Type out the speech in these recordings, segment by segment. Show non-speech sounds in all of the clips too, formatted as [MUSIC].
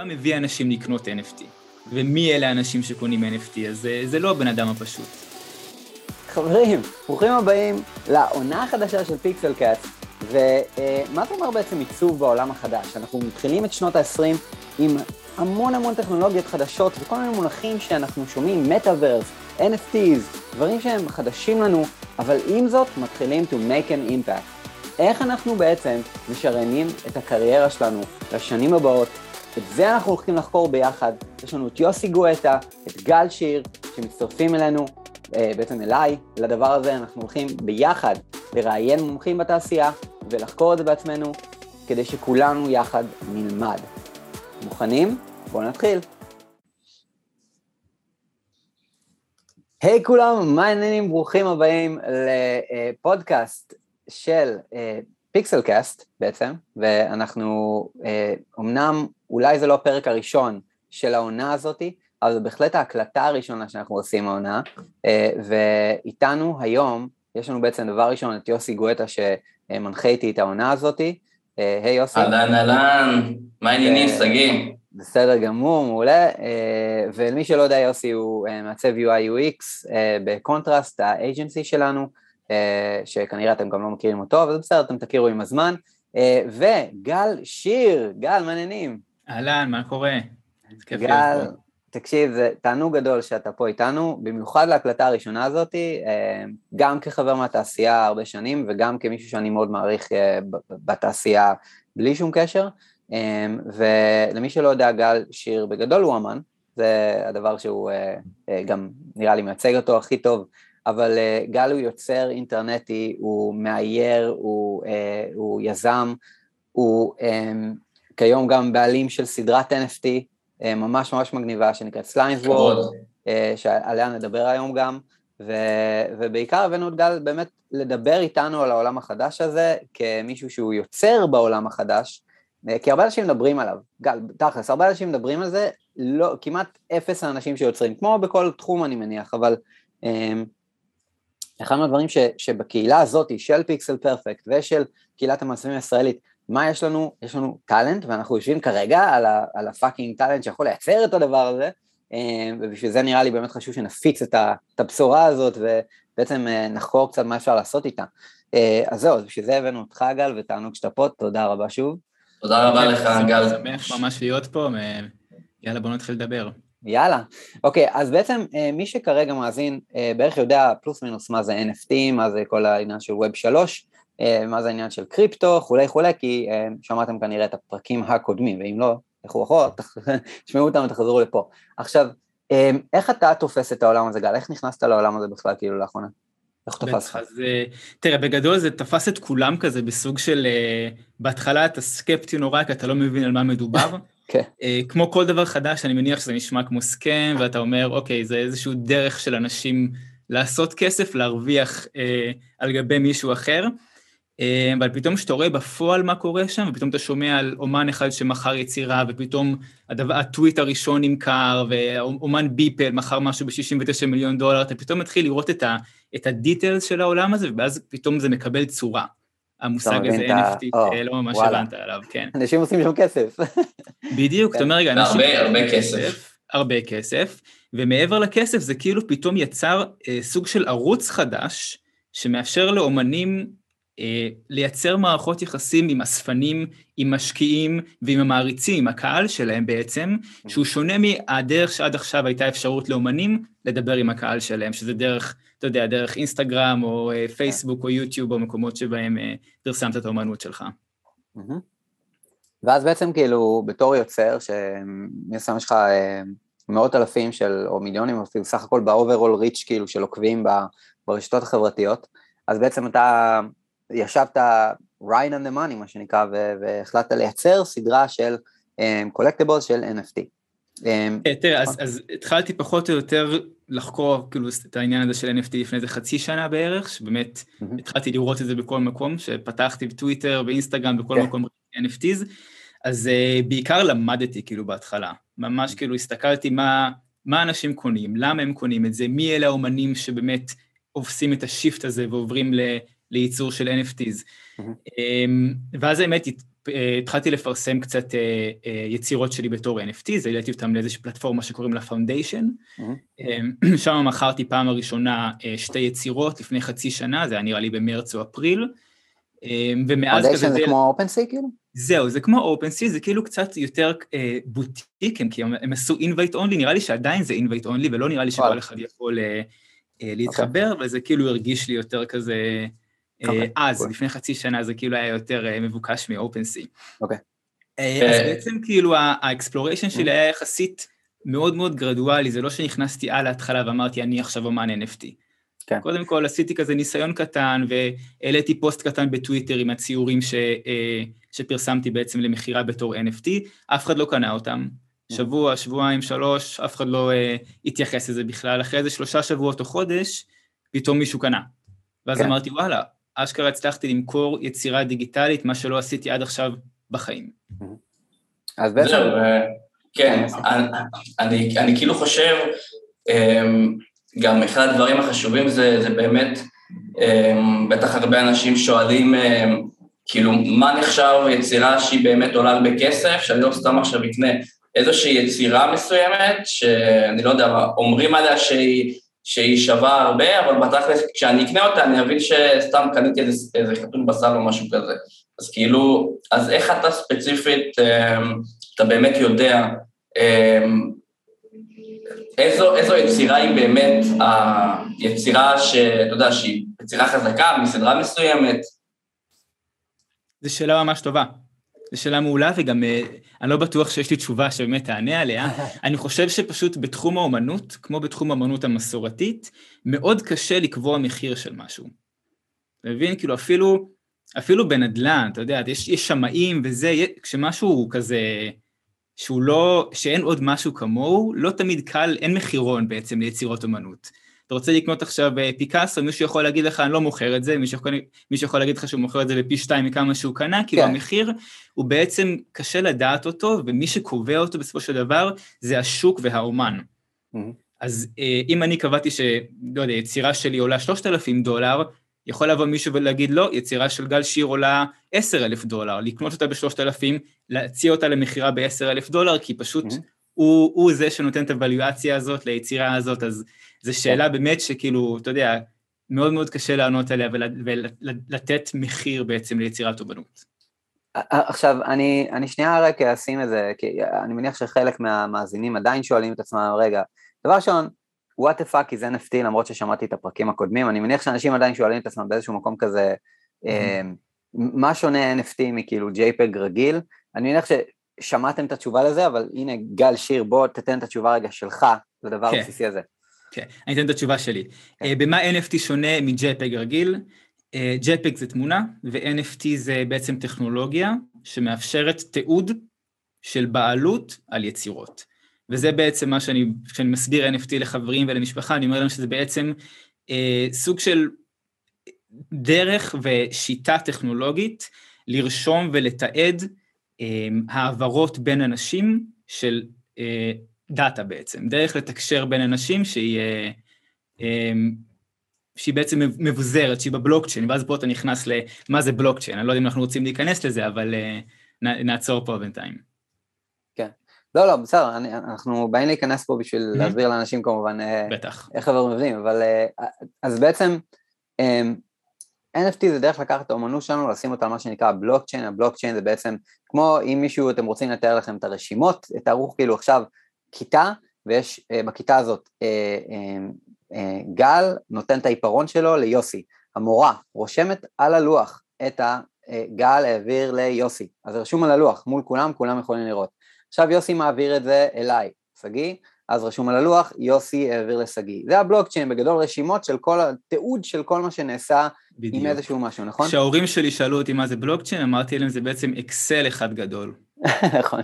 מה מביא אנשים לקנות NFT, ומי אלה האנשים שקונים NFT, אז זה, זה לא הבן אדם הפשוט. חברים, ברוכים הבאים לעונה החדשה של פיקסל קאסט, ומה זה אומר בעצם עיצוב בעולם החדש? אנחנו מתחילים את שנות ה-20 עם המון המון טכנולוגיות חדשות וכל מיני מונחים שאנחנו שומעים, מטאוורס, NFTs, דברים שהם חדשים לנו, אבל עם זאת מתחילים to make an impact. איך אנחנו בעצם משריינים את הקריירה שלנו לשנים הבאות. את זה אנחנו הולכים לחקור ביחד. יש לנו את יוסי גואטה, את גל שיר, שמצטרפים אלינו, אה, בעצם אליי, לדבר הזה. אנחנו הולכים ביחד לראיין מומחים בתעשייה ולחקור את זה בעצמנו, כדי שכולנו יחד נלמד. מוכנים? בואו נתחיל. היי hey, כולם, מה העניינים? ברוכים הבאים לפודקאסט של פיקסל uh, קאסט בעצם, ואנחנו, uh, אמנם אולי זה לא הפרק הראשון של העונה הזאתי, אבל זו בהחלט ההקלטה הראשונה שאנחנו עושים העונה, uh, ואיתנו היום, יש לנו בעצם דבר ראשון את יוסי גואטה שמנחה איתי את העונה הזאתי. היי hey, יוסי. אהלן אהלן, מה העניינים שגיא? בסדר גמור, מעולה. ולמי שלא יודע, יוסי הוא מעצב UI UX בקונטרסט, ה agency שלנו. אה, שכנראה אתם גם לא מכירים אותו, אבל זה בסדר, אתם תכירו עם הזמן. אה, וגל שיר, גל, מה העניינים? אהלן, מה קורה? גל, תקשיב, זה תענוג גדול שאתה פה איתנו, במיוחד להקלטה הראשונה הזאת, אה, גם כחבר מהתעשייה הרבה שנים, וגם כמישהו שאני מאוד מעריך בתעשייה בלי שום קשר. ולמי שלא יודע, גל שיר בגדול הוא אמן, זה הדבר שהוא גם נראה לי מייצג אותו הכי טוב אבל גל הוא יוצר אינטרנטי, הוא מאייר, הוא, הוא יזם, הוא כיום גם בעלים של סדרת NFT uh, ממש ממש מגניבה שנקראת Slimes World, uh, שעליה נדבר היום גם, ו, ובעיקר הבאנו את גל באמת לדבר איתנו על העולם החדש הזה כמישהו שהוא יוצר בעולם החדש, uh, כי הרבה אנשים מדברים עליו, גל, תכלס, הרבה אנשים מדברים על זה, לא, כמעט אפס האנשים שיוצרים, כמו בכל תחום אני מניח, אבל אחד מהדברים ש, שבקהילה הזאת של Pixel Perfect ושל קהילת המעצבים הישראלית, מה יש לנו? יש לנו talent, ואנחנו יושבים כרגע על, ה, על ה fucking talent שיכול לייצר את הדבר הזה, אה, ובשביל זה נראה לי באמת חשוב שנפיץ את, ה, את הבשורה הזאת ובעצם אה, נחקור קצת מה אפשר לעשות איתה. אה, אז זהו, אז בשביל זה הבאנו אותך גל ותענוג שאתה פה, תודה רבה שוב. תודה רבה לך גל. שמח ממש להיות פה, יאללה בוא נתחיל לדבר. יאללה. אוקיי, אז בעצם מי שכרגע מאזין בערך יודע פלוס מינוס מה זה NFT, מה זה כל העניין של Web 3, אה, מה זה העניין של קריפטו, כולי כולי, כי שמעתם כנראה את הפרקים הקודמים, ואם לא, לכו אחורה, [LAUGHS] תשמעו אותם ותחזרו לפה. עכשיו, איך אתה תופס את העולם הזה, גל? איך נכנסת לעולם הזה בכלל, כאילו, לאחרונה? איך הוא תפס לך? אז תראה, בגדול זה תפס את כולם כזה בסוג של, בהתחלה אתה סקפטי נורא, כי אתה לא מבין על מה מדובר. [LAUGHS] כן. אה, כמו כל דבר חדש, אני מניח שזה נשמע כמו סכם, ואתה אומר, אוקיי, זה איזשהו דרך של אנשים לעשות כסף, להרוויח אה, על גבי מישהו אחר. אה, אבל פתאום כשאתה רואה בפועל מה קורה שם, ופתאום אתה שומע על אומן אחד שמכר יצירה, ופתאום הדבר, הטוויט הראשון נמכר, ואומן ביפל מכר משהו ב-69 מיליון דולר, אתה פתאום מתחיל לראות את, ה, את הדיטלס של העולם הזה, ואז פתאום זה מקבל צורה. המושג הזה NFT, אה, לא ממש הבנת עליו, כן. [LAUGHS] אנשים עושים שם כסף. [LAUGHS] בדיוק, אתה אומר רגע, אנשים... הרבה, הרבה כסף. הרבה כסף, ומעבר לכסף זה כאילו פתאום יצר אה, סוג של ערוץ חדש, שמאפשר לאומנים לייצר מערכות יחסים עם אספנים, עם משקיעים ועם המעריצים, הקהל שלהם בעצם, שהוא שונה מהדרך שעד עכשיו הייתה אפשרות לאומנים לדבר עם הקהל שלהם, שזה דרך... אתה יודע, דרך אינסטגרם או אה, פייסבוק או יוטיוב או מקומות שבהם אה, פרסמת את האומנות שלך. ואז בעצם כאילו בתור יוצר, שמן הסתם יש לך אה, מאות אלפים של, או מיליונים אפילו, סך הכל ב-overall reach כאילו של עוקבים ברשתות החברתיות, אז בעצם אתה ישבת right on the money מה שנקרא, והחלטת לייצר סדרה של collectibles של NFT. אמ, אה, תראה, אז, אז התחלתי פחות או יותר לחקור כאילו את העניין הזה של NFT לפני איזה חצי שנה בערך, שבאמת התחלתי לראות את זה בכל מקום, שפתחתי בטוויטר, באינסטגרם, בכל כן. מקום NFTs, אז uh, בעיקר למדתי כאילו בהתחלה, ממש כאילו הסתכלתי מה, מה אנשים קונים, למה הם קונים את זה, מי אלה האומנים שבאמת עושים את ה shift הזה ועוברים לייצור של NFTs. Mm-hmm. Um, ואז האמת התחלתי לפרסם קצת יצירות שלי בתור NFT, זה העליתי אותם לאיזושהי פלטפורמה שקוראים לה Foundation. Mm-hmm. [CLEARS THROAT] שם מכרתי פעם הראשונה שתי יצירות לפני חצי שנה, זה היה נראה לי במרץ או אפריל. ומאז כזה... Foundation זה כמו OpenSea כאילו? זהו, זה כמו OpenSea, זה כאילו קצת יותר אה, בוטיק, הם, כי הם, הם עשו invite only, נראה לי שעדיין זה invite only, ולא נראה לי שכל אחד יכול אה, אה, להתחבר, okay. אוקיי. וזה כאילו הרגיש לי יותר כזה, אה. אוקיי, אז, cool. לפני חצי שנה זה כאילו היה יותר אה, מבוקש מ OpenSea. אוקיי. אה, אז בעצם כאילו ה exploration שלי היה יחסית מאוד מאוד גרדואלי, זה לא שנכנסתי על ההתחלה ואמרתי, אני עכשיו אומן NFT. כן. קודם כל עשיתי כזה ניסיון קטן והעליתי פוסט קטן בטוויטר עם הציורים ש, אה, שפרסמתי בעצם למכירה בתור NFT, אף אחד לא קנה אותם. שבוע, שבועיים, שלוש, אף אחד לא אה, התייחס לזה בכלל. אחרי איזה שלושה שבועות או חודש, פתאום מישהו קנה. ואז כן. אמרתי, וואלה, אשכרה הצלחתי למכור יצירה דיגיטלית, מה שלא עשיתי עד עכשיו בחיים. Mm-hmm. אז בעצם... אה, כן, אני, אני, כאילו חושב, אמ, גם אחד הדברים החשובים זה, זה באמת, אמ, בטח הרבה אנשים שואלים, אמ, כאילו, מה נחשב יצירה שהיא באמת עולה הרבה כסף, שאני לא סתם עכשיו אקנה איזושהי יצירה מסוימת, שאני לא יודע, אומרים עליה שהיא, שהיא שווה הרבה, אבל בתכלס, כשאני אקנה אותה, אני אבין שסתם קניתי איזה, איזה חתול בסל או משהו כזה. אז כאילו, אז איך אתה ספציפית, אמ, אתה באמת יודע איזו, איזו יצירה היא באמת היצירה שאתה יודע, שהיא יצירה חזקה מסדרה מסוימת? זו שאלה ממש טובה. זו שאלה מעולה, וגם אה, אני לא בטוח שיש לי תשובה שבאמת תענה עליה. [LAUGHS] אני חושב שפשוט בתחום האומנות, כמו בתחום האומנות המסורתית, מאוד קשה לקבוע מחיר של משהו. אתה מבין? כאילו אפילו, אפילו בנדל"ן, אתה יודע, יש, יש שמאים וזה, כשמשהו הוא כזה... שהוא לא, שאין עוד משהו כמוהו, לא תמיד קל, אין מחירון בעצם ליצירות אומנות. אתה רוצה לקנות עכשיו אה, פיקאסו, מישהו יכול להגיד לך, אני לא מוכר את זה, מישהו יכול, מישהו יכול להגיד לך שהוא מוכר את זה בפי שתיים מכמה שהוא קנה, כאילו כן. המחיר הוא בעצם קשה לדעת אותו, ומי שקובע אותו בסופו של דבר זה השוק והאומן. Mm-hmm. אז אה, אם אני קבעתי ש... לא יודע, יצירה שלי עולה 3,000 דולר, יכול לבוא מישהו ולהגיד, לא, יצירה של גל שיר עולה 10,000 דולר, לקנות אותה ב-3,000, להציע אותה למכירה ב-10,000 דולר, כי פשוט mm-hmm. הוא, הוא זה שנותן את הוואליואציה הזאת ליצירה הזאת, אז זו שאלה כן. באמת שכאילו, אתה יודע, מאוד מאוד קשה לענות עליה ולתת מחיר בעצם ליצירת אומנות. עכשיו, אני, אני שנייה רק אשים את זה, כי אני מניח שחלק מהמאזינים עדיין שואלים את עצמם, רגע, דבר ראשון, what the fuck is NFT למרות ששמעתי את הפרקים הקודמים, אני מניח שאנשים עדיין שואלים את עצמם באיזשהו מקום כזה, mm-hmm. מה שונה NFT מכאילו JPEG רגיל, אני מניח ששמעתם את התשובה לזה, אבל הנה גל שיר, בוא תתן את התשובה רגע שלך לדבר כן. הבסיסי הזה. כן, אני אתן את התשובה שלי. כן. Uh, במה NFT שונה מ-JPEG רגיל? Uh, JPEG זה תמונה, ו-NFT זה בעצם טכנולוגיה שמאפשרת תיעוד של בעלות על יצירות. וזה בעצם מה שאני, כשאני מסביר NFT לחברים ולמשפחה, אני אומר להם שזה בעצם אה, סוג של דרך ושיטה טכנולוגית לרשום ולתעד אה, העברות בין אנשים של אה, דאטה בעצם, דרך לתקשר בין אנשים שהיא, אה, אה, שהיא בעצם מבוזרת, שהיא בבלוקצ'יין, ואז פה אתה נכנס למה זה בלוקצ'יין, אני לא יודע אם אנחנו רוצים להיכנס לזה, אבל אה, נעצור פה בינתיים. לא, לא, בסדר, אני, אנחנו באים להיכנס פה בשביל mm-hmm. להסביר לאנשים כמובן אה, בטח. איך הדברים מבנים, אבל אז בעצם אמ, NFT זה דרך לקחת את האומנות שלנו, לשים אותה על מה שנקרא בלוקצ'יין, הבלוקצ'יין זה בעצם כמו אם מישהו, אתם רוצים לתאר לכם את הרשימות, תארו כאילו עכשיו כיתה, ויש אה, בכיתה הזאת גל נותן את העיפרון שלו ליוסי, המורה רושמת על הלוח את הגל העביר ליוסי, אז זה רשום על הלוח מול כולם, כולם יכולים לראות. עכשיו יוסי מעביר את זה אליי, שגיא, אז רשום על הלוח, יוסי העביר לשגיא. זה הבלוקצ'יין, בגדול רשימות של כל, התיעוד של כל מה שנעשה בדיוק. עם איזשהו משהו, נכון? כשההורים שלי שאלו אותי מה זה בלוקצ'יין, אמרתי להם זה בעצם אקסל אחד גדול. [LAUGHS] נכון.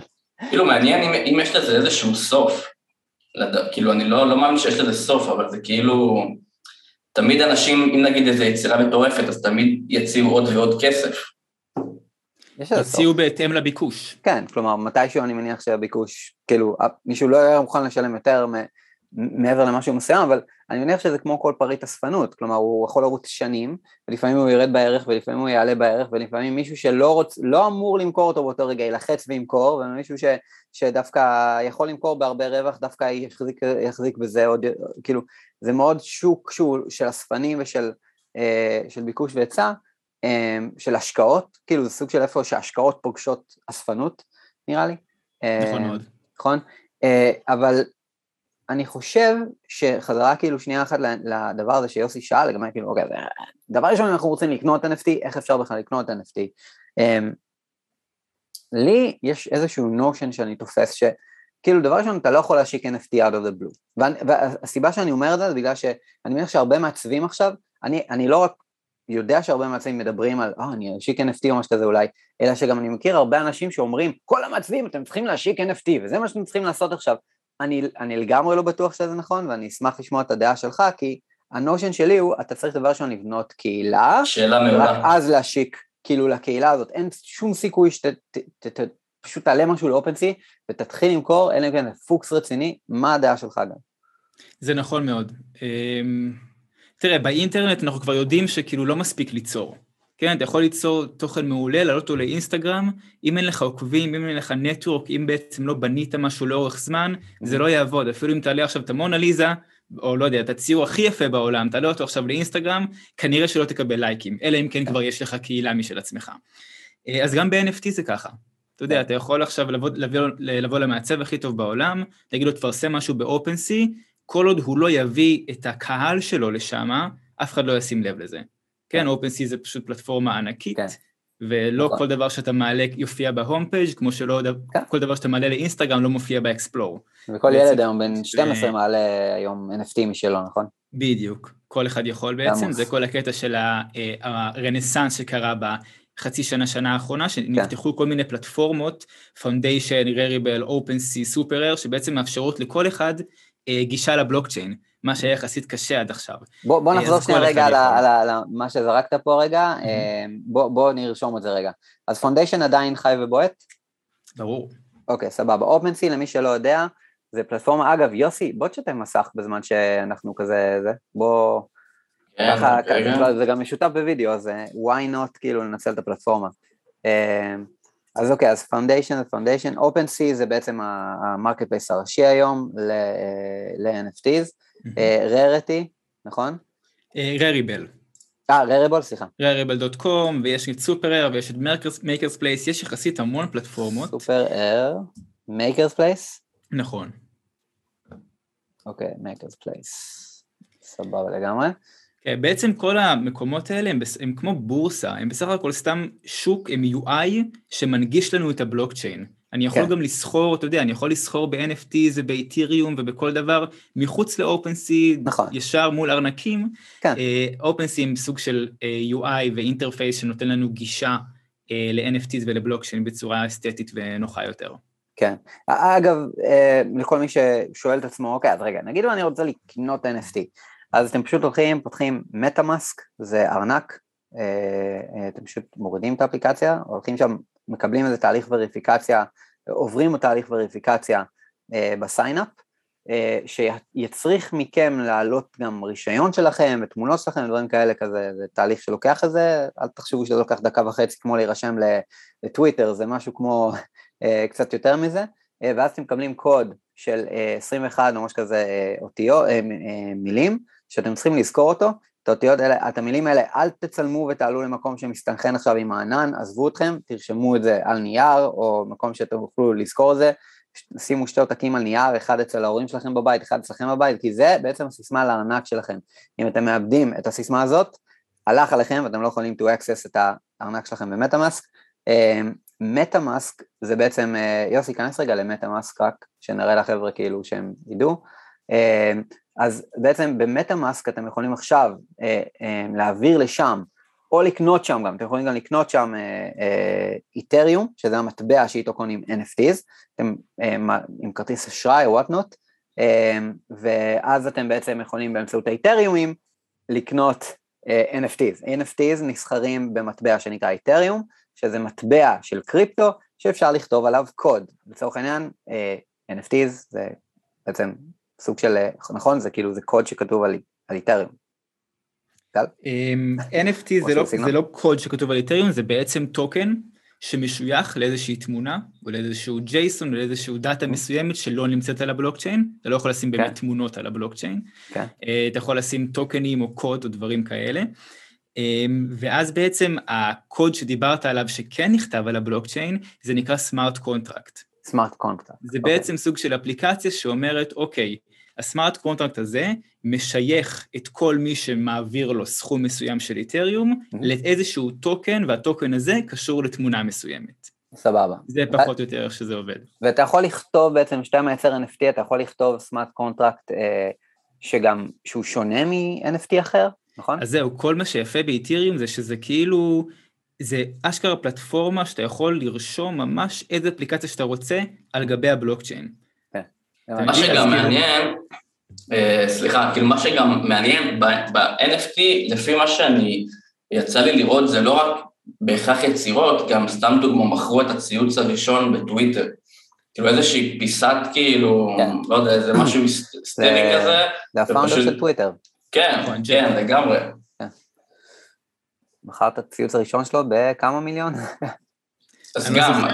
כאילו מעניין אם, אם יש לזה איזשהו סוף. לד... כאילו אני לא, לא מאמין שיש לזה סוף, אבל זה כאילו... תמיד אנשים, אם נגיד איזו יצירה מטורפת, אז תמיד יציעו עוד ועוד כסף. הציעו בהתאם לביקוש. כן, כלומר, מתישהו אני מניח שהביקוש, כאילו, מישהו לא היה מוכן לשלם יותר מעבר למשהו מסוים, אבל אני מניח שזה כמו כל פריט אספנות, כלומר הוא יכול לרוץ שנים, ולפעמים הוא ירד בערך ולפעמים הוא יעלה בערך, ולפעמים מישהו שלא רוצ, לא אמור למכור אותו באותו רגע ילחץ וימכור, ומישהו ש, שדווקא יכול למכור בהרבה רווח, דווקא יחזיק, יחזיק בזה עוד, כאילו, זה מאוד שוק שהוא של אספנים ושל אה, של ביקוש והיצע, אה, של השקעות, כאילו זה סוג של איפה שהשקעות פוגשות אספנות, נראה לי. נכון מאוד. נכון? אבל אני חושב שחזרה כאילו שנייה אחת לדבר הזה שיוסי שאל, לגבי כאילו, אוקיי, דבר ראשון אנחנו רוצים לקנות NFT, איך אפשר בכלל לקנות NFT? Um, לי יש איזשהו נושן שאני תופס, שכאילו דבר ראשון אתה לא יכול להשיק NFT out of the blue, והסיבה שאני אומר את זה זה בגלל שאני מניח שהרבה מעצבים עכשיו, אני, אני לא רק יודע שהרבה מעצבים מדברים על, אה, אני אשיק NFT או משהו כזה אולי, אלא שגם אני מכיר הרבה אנשים שאומרים, כל המעצבים אתם צריכים להשיק NFT, וזה מה שאתם צריכים לעשות עכשיו. אני, אני לגמרי לא בטוח שזה נכון, ואני אשמח לשמוע את הדעה שלך, כי הנושן שלי הוא, אתה צריך דבר ראשון לבנות קהילה, שאלה מעולה. רק אז להשיק כאילו לקהילה הזאת, אין שום סיכוי שפשוט תעלה משהו לאופנסי ותתחיל למכור, אלא אם כן זה פוקס רציני, מה הדעה שלך גם? זה נכון מאוד. אמ, תראה, באינטרנט אנחנו כבר יודעים שכאילו לא מספיק ליצור. כן, אתה יכול ליצור תוכן מעולה, לעלות אותו לאינסטגרם, אם אין לך עוקבים, אם אין לך נטוורק, אם בעצם לא בנית משהו לאורך זמן, זה. לא יעבוד. אפילו אם תעלה עכשיו את המונליזה, או לא יודע, את הציור הכי יפה בעולם, תעלה אותו עכשיו לאינסטגרם, כנראה שלא תקבל לייקים, אלא אם כן כבר יש לך קהילה משל עצמך. אה, אז גם ב-NFT זה ככה. אתה יודע, אתה יכול עכשיו לבוא, לבוא, לבוא למעצב הכי טוב בעולם, להגיד לו, תפרסם משהו ב-OpenSea, כל עוד הוא לא יביא את הקהל שלו לשם, אף אחד לא ישים לב לזה. כן, OpenSea זה פשוט פלטפורמה ענקית, כן. ולא נכון. כל דבר שאתה מעלה יופיע בהום פייג', כמו שלא כן. כל דבר שאתה מעלה לאינסטגרם לא מופיע באקספלור. וכל ילד היום בן 12 מעלה היום NFT משלו, נכון? בדיוק, כל אחד יכול בעצם, זה כל הקטע של אה, הרנסאנס שקרה בחצי שנה, שנה האחרונה, שנפתחו כן. כל מיני פלטפורמות, Foundation, Rarible, OpenSea, SuperRare, שבעצם מאפשרות לכל אחד גישה לבלוקצ'יין. מה שהיה יחסית קשה עד עכשיו. בוא, בוא אה, נחזור שנייה רגע על, על, על, על מה שזרקת פה רגע, mm-hmm. בוא, בוא נרשום את זה רגע. אז Foundation עדיין חי ובועט? ברור. אוקיי, סבבה. OpenSea, למי שלא יודע, זה פלטפורמה, אגב, יוסי, בוא תשתף מסך בזמן שאנחנו כזה, זה, בוא... כן, ככה, ככה, זה גם משותף בווידאו, אז אה, why not כאילו לנצל את הפלטפורמה. אז אוקיי, אז Foundation זה Foundation, OpenSea זה בעצם ה marketplace הראשי היום ל-NFTs. Rarity, נכון? Rarible. אה, Rarible, סליחה. Rarible.com, ויש את SuperRare, ויש את MakersPlace, יש יחסית המון פלטפורמות. SuperRare, MakersPlace? נכון. אוקיי, MakersPlace. סבבה לגמרי. כן, בעצם כל המקומות האלה הם, הם כמו בורסה, הם בסך הכל סתם שוק, הם UI שמנגיש לנו את הבלוקצ'יין. אני יכול כן. גם לסחור, אתה יודע, אני יכול לסחור ב-NFT ובאתיריום ובכל דבר, מחוץ ל-OpenSea, נכון. ישר מול ארנקים. כן. Uh, OpenSea עם סוג של uh, אה, UI ואינטרפייס שנותן לנו גישה uh, ל-NFTs ולבלוקשיין בצורה אסתטית ונוחה יותר. כן. אגב, uh, לכל מי ששואל את עצמו, אוקיי, אז רגע, נגיד אני רוצה לקנות NFT, אז אתם פשוט הולכים, פותחים MetaMask, זה ארנק, uh, uh, אתם פשוט מורידים את האפליקציה, הולכים שם מקבלים איזה תהליך וריפיקציה, עוברים תהליך וריפיקציה אה, ב sign up, אה, שיצריך מכם להעלות גם רישיון שלכם ותמונות שלכם ודברים כאלה כזה, זה תהליך שלוקח את זה, אל תחשבו שזה לוקח דקה וחצי כמו להירשם לטוויטר, זה משהו כמו אה, קצת יותר מזה, אה, ואז אתם מקבלים קוד של אה, 21 או משהו כזה אה, אותיות, אה, אה, מילים, שאתם צריכים לזכור אותו, את האותיות האלה, את המילים האלה, אל תצלמו ותעלו למקום שמסתנכרן עכשיו עם הענן, עזבו אתכם, תרשמו את זה על נייר, או מקום שאתם יוכלו לזכור את זה, שימו שתי עותקים על נייר, אחד אצל ההורים שלכם בבית, אחד אצלכם בבית, כי זה בעצם הסיסמה לארנק שלכם. אם אתם מאבדים את הסיסמה הזאת, הלך עליכם ואתם לא יכולים to access את הארנק שלכם במטאמאסק. מטאמאסק זה בעצם, אה, יוסי, כנס רגע למטאמאסק רק, שנראה לחבר'ה כאילו שהם ידעו. אז בעצם במטה-מאסק אתם יכולים עכשיו אה, אה, להעביר לשם, או לקנות שם גם, אתם יכולים גם לקנות שם איתריום, אה, אה, שזה המטבע שאיתו קונים NFTs, אתם אה, עם כרטיס אשראי או וואטנוט, אה, ואז אתם בעצם יכולים באמצעות האיתריומים לקנות אה, NFTs. NFTs נסחרים במטבע שנקרא איתריום, שזה מטבע של קריפטו, שאפשר לכתוב עליו קוד. לצורך העניין, אה, NFTs זה בעצם סוג של, נכון? זה כאילו, זה קוד שכתוב על, על Ethereum. אמ, NFT זה לא, זה לא קוד שכתוב על Ethereum, זה בעצם token שמשוייך לאיזושהי תמונה, או לאיזשהו JSON, או לאיזשהו data mm-hmm. מסוימת שלא נמצאת על הבלוקצ'יין, אתה לא יכול לשים באמת כן. תמונות על הבלוקצ'יין. כן. אה, אתה יכול לשים טוקנים או קוד או דברים כאלה. אמ, ואז בעצם הקוד שדיברת עליו שכן נכתב על הבלוקצ'יין, זה נקרא smart contract. smart contract. זה okay. בעצם אוקיי. סוג של אפליקציה שאומרת, אוקיי, ה smart contract הזה משייך את כל מי שמעביר לו סכום מסוים של Ethereum mm-hmm. לאיזשהו token, וה token הזה קשור לתמונה מסוימת. סבבה. זה פחות או יותר איך שזה עובד. ואתה יכול לכתוב בעצם, כשאתה מייצר NFT, אתה יכול לכתוב smart contract אה, שגם, שהוא שונה מ-NFT אחר, נכון? אז זהו, כל מה שיפה ב Ethereum זה שזה כאילו, זה אשכרה פלטפורמה שאתה יכול לרשום ממש איזה אפליקציה שאתה רוצה על גבי הבלוקצ'יין. מה שגם מעניין, אה, סליחה, כאילו מה שגם מעניין ב-NFT, לפי מה שאני, יצא לי לראות, זה לא רק בהכרח יצירות, גם סתם דוגמא, מכרו את הציוץ הראשון בטוויטר. כאילו איזושהי פיסת כאילו, כן. לא יודע, איזה משהו היסטרי כזה. זה הפאונדר של טוויטר. כן, כן, לגמרי. כן. מכר את הציוץ הראשון שלו בכמה מיליון? אז לא גם...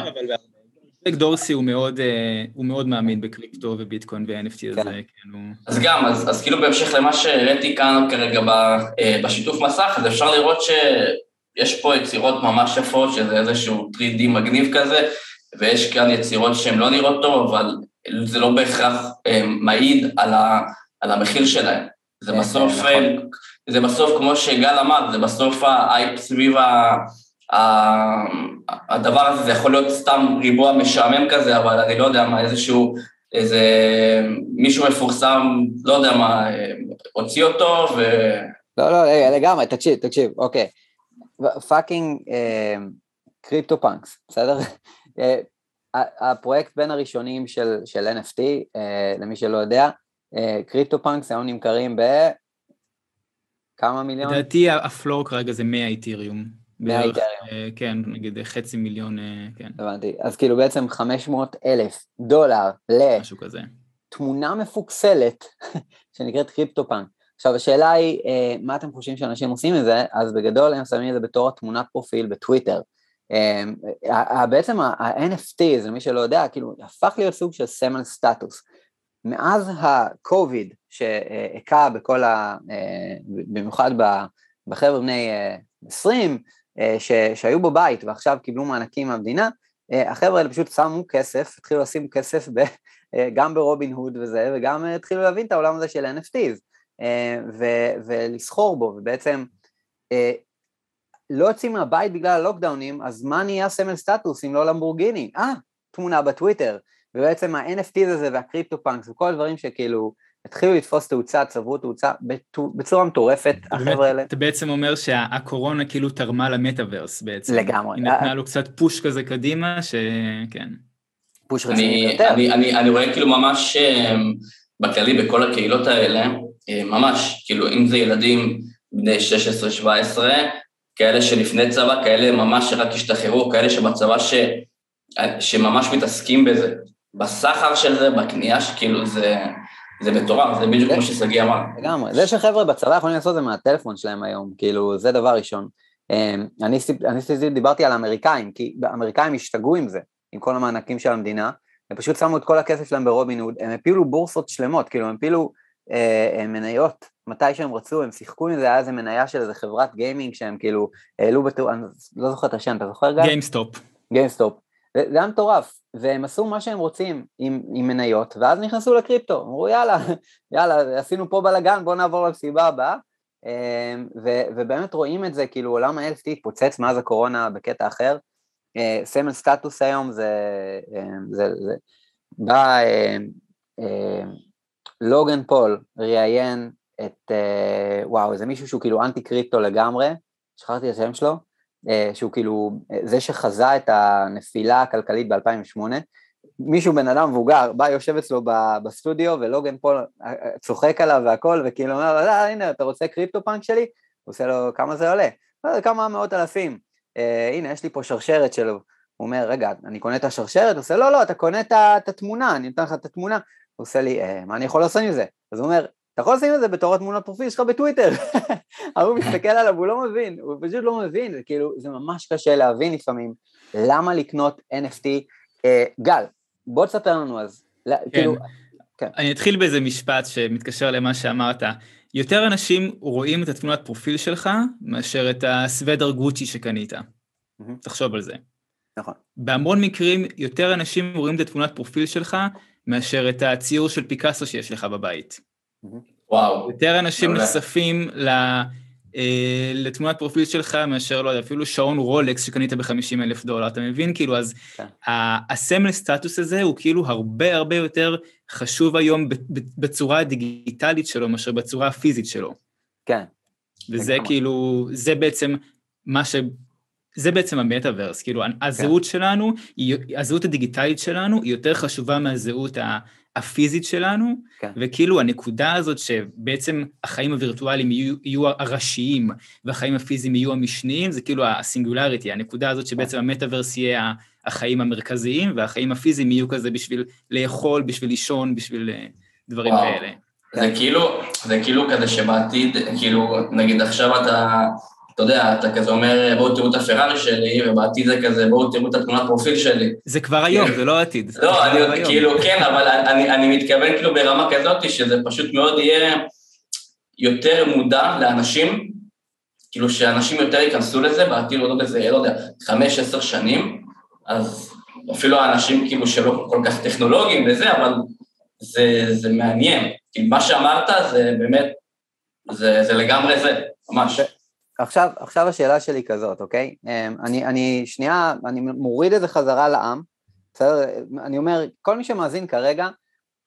גרג דורסי הוא מאוד, אה, הוא מאוד מאמין בקריפטו וביטקוין ו-NFT הזה, כן. כן, הוא... אז גם, אז, אז כאילו בהמשך למה שהראיתי כאן כרגע ב, אה, בשיתוף מסך, אז אפשר לראות שיש פה יצירות ממש יפות, שזה איזשהו 3D מגניב כזה, ויש כאן יצירות שהן לא נראות טוב, אבל זה לא בהכרח אה, מעיד על, ה, על המחיר שלהן. זה כן, בסוף, נכון. זה בסוף, כמו שגל אמר, זה בסוף ההייפ סביב ה... הדבר הזה, זה יכול להיות סתם ריבוע משעמם כזה, אבל אני לא יודע מה, איזשהו, איזה מישהו מפורסם, לא יודע מה, הוציא אותו ו... לא, לא, לגמרי, תקשיב, תקשיב, אוקיי. fucking CryptoPunks, בסדר? [LAUGHS] אה, הפרויקט בין הראשונים של, של NFT, אה, למי שלא יודע, CryptoPunks היום נמכרים ב... כמה מיליון? לדעתי ה floor כרגע זה 100 איתיריום. מהאיתריום. אה, כן, נגיד חצי מיליון, אה, כן. הבנתי. אז כאילו בעצם 500 אלף דולר ל... משהו כזה. תמונה מפוקסלת [LAUGHS] שנקראת CryptoPunk. עכשיו השאלה היא, אה, מה אתם חושבים שאנשים עושים עם זה? אז בגדול הם שמים את זה בתור התמונת פרופיל בטוויטר. בעצם ה-NFT, זה למי שלא יודע, כאילו הפך להיות סוג של סמל סטטוס. מאז ה-COVID שהכה בכל ה... במיוחד בחבר'ה בני 20, אה, ש, שהיו בבית ועכשיו קיבלו מענקים מהמדינה, אה, החבר'ה האלה פשוט שמו כסף, התחילו לשים כסף ב, אה, גם ברובין הוד וזה, וגם התחילו להבין את העולם הזה של NFTs, ו, ולסחור בו, ובעצם לא יוצאים מהבית בגלל הלוקדאונים, אז מה נהיה סמל סטטוס אם לא למבורגיני? אה, תמונה בטוויטר, ובעצם ה-NFTs הזה והקריפטו פאנקס וכל הדברים שכאילו התחילו לתפוס תאוצה, צברו תאוצה בצורה מטורפת, החבר'ה האלה. אתה בעצם אומר שהקורונה כאילו תרמה למטאוורס בעצם. לגמרי. היא נתנה לו קצת פוש כזה קדימה, שכן. פוש רציני יותר. אני, אני, אני רואה כאילו ממש אמ, בכללי בכל הקהילות האלה, אמ, ממש, כאילו אם זה ילדים בני 16-17, כאלה שלפני צבא, כאלה ממש שרק השתחררו, כאלה שבצבא ש, שממש מתעסקים בזה, בסחר של זה, בקנייה שכאילו זה... זה מטורף, זה בדיוק כמו ששגיא אמר. לגמרי, זה שחבר'ה בצבא יכולים לעשות את זה מהטלפון שלהם היום, כאילו, זה דבר ראשון. אמ, אני, אני דיברתי על האמריקאים, כי האמריקאים השתגעו עם זה, עם כל המענקים של המדינה, הם פשוט שמו את כל הכסף שלהם ברובין הוד, הם הפילו בורסות שלמות, כאילו הם הפילו אה, אה מניות מתי שהם רצו, הם שיחקו עם זה, היה איזה מניה של איזה חברת gaming שהם כאילו העלו בטירוף, אני לא זוכר את השם, אתה זוכר גם? GameStop. GameStop. זה היה מטורף, והם עשו מה שהם רוצים עם, עם מניות, ואז נכנסו לקריפטו, אמרו יאללה, [LAUGHS] יאללה, עשינו פה בלאגן, בואו נעבור למסיבה הבאה, אמ, ו, ובאמת רואים את זה, כאילו עולם ה-NFT התפוצץ מאז הקורונה בקטע אחר, אה, סמל סטטוס היום זה, אמ, זה, זה בא אמ, לוגן פול ראיין את, אה, וואו, זה מישהו שהוא כאילו אנטי קריפטו לגמרי, שכחתי את השם שלו, אה, שהוא כאילו אה, זה שחזה את הנפילה הכלכלית ב-2008, מישהו, בן אדם מבוגר, בא, יושב אצלו בסטודיו, ולוגן פול אה, צוחק עליו והכל, וכאילו אומר לא, הנה, אתה רוצה CryptoPunk שלי? הוא עושה לו, כמה זה עולה? לא, כמה מאות אלפים. הנה, יש לי פה שרשרת שלו. הוא אומר, רגע, אני קונה את השרשרת? הוא עושה, לא, לא, אתה קונה את התמונה, אני נותן לך את התמונה. הוא עושה לי, אה, מה אני יכול לעשות עם זה? אז הוא אומר, אתה יכול לשים את זה בתור התמונת פרופיל שלך בטוויטר. [LAUGHS] אבל הוא מסתכל עליו, הוא לא מבין, הוא פשוט לא מבין, זה כאילו, זה ממש קשה להבין לפעמים למה לקנות NFT. אה, גל, בוא תספר לנו אז, כן. כאילו... כן. אני אתחיל באיזה משפט שמתקשר למה שאמרת. יותר אנשים רואים את התמונת פרופיל שלך מאשר את הסוודר גוצ'י שקנית. Mm-hmm. תחשוב על זה. נכון. בהמון מקרים יותר אנשים רואים את התמונת פרופיל שלך מאשר את הציור של פיקאסו שיש לך בבית. וואו. יותר אנשים נחשפים ל... אה, לתמונת פרופיל שלך מאשר, לא יודע, אפילו שעון רולקס שקנית ב-50 אלף דולר, אתה מבין? כאילו, אז כן. הסמל סטטוס הזה הוא כאילו הרבה הרבה יותר חשוב היום בצורה הדיגיטלית שלו מאשר בצורה הפיזית שלו. כן. וזה כאילו, זה בעצם מה ש... זה בעצם המטאוורס, כאילו הזהות כן. שלנו, הזהות הדיגיטלית שלנו היא יותר חשובה מהזהות הפיזית שלנו, כן. וכאילו הנקודה הזאת שבעצם החיים הווירטואליים יהיו, יהיו הראשיים והחיים הפיזיים יהיו המשניים, זה כאילו הסינגולריטי, הנקודה הזאת שבעצם המטאוורס יהיה החיים המרכזיים, והחיים הפיזיים יהיו כזה בשביל לאכול, בשביל לישון, בשביל אה, דברים וואו. כאלה. זה כאילו, זה כאילו כזה שבעתיד, כאילו, נגיד עכשיו אתה אתה יודע, אתה כזה אומר, בואו תראו את הפרארי שלי, ובעתיד זה כזה, בואו תראו את התמונת פרופיל שלי. זה כבר היום, זה לא עתיד. לא, אני כאילו, כן, אבל אני, אני מתכוון כאילו ברמה כזאת, שזה פשוט מאוד יהיה יותר מודע לאנשים, כאילו שאנשים יותר ייכנסו לזה, בעתיד עוד איזה, לא יודע, חמש, עשר שנים, אז אפילו האנשים כאילו שלא כל כך טכנולוגיים וזה, אבל זה, זה מעניין. כי מה שאמרת זה באמת, זה, זה לגמרי זה, ממש. עכשיו, עכשיו השאלה שלי כזאת, אוקיי? אמ, אני, אני שנייה, אני מוריד את זה חזרה לעם, בסדר? אני אומר, כל מי שמאזין כרגע,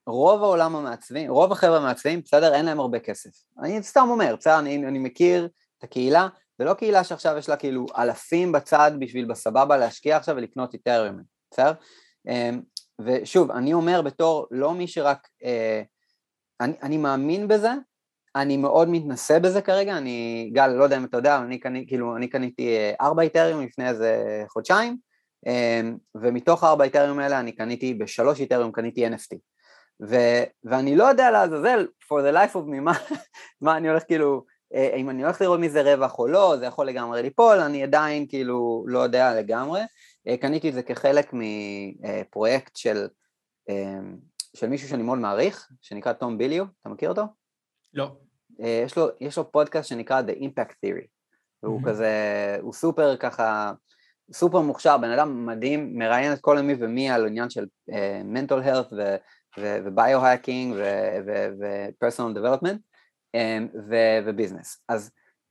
רוב העולם המעצבים, רוב החבר'ה המעצבים, בסדר? אין להם הרבה כסף. אני סתם אומר, בסדר? אני, אני מכיר את הקהילה, זה לא קהילה שעכשיו יש לה כאילו אלפים בצד בשביל בסבבה להשקיע עכשיו ולקנות איתריום, בסדר? אמ, ושוב, אני אומר בתור לא מי שרק... אה, אני, אני מאמין בזה, אני מאוד מתנסה בזה כרגע, אני, גל, לא יודע אם אתה יודע, אני, קני, כאילו, אני קניתי אה, ארבע איתריום לפני איזה חודשיים, אמ, ומתוך ארבע איתריום האלה אני קניתי, בשלוש איתריום קניתי NFT. ו, ואני לא יודע לעזאזל, for the life of me, מה, [LAUGHS] מה אני הולך כאילו, אה, אם אני הולך לראות מזה רווח או לא, זה יכול לגמרי ליפול, אני עדיין כאילו לא יודע לגמרי. אה, קניתי את זה כחלק מפרויקט של, אמ, של מישהו שאני מאוד מעריך, שנקרא תום ביליו, אתה מכיר אותו? לא. אה, יש לו, יש לו פודקאסט שנקרא The Impact Theory, והוא mm-hmm. כזה, הוא סופר ככה, סופר מוכשר, בן אדם מדהים, מראיין את כל מי ומי על עניין של uh, mental health ו-personal development um, ו business. אז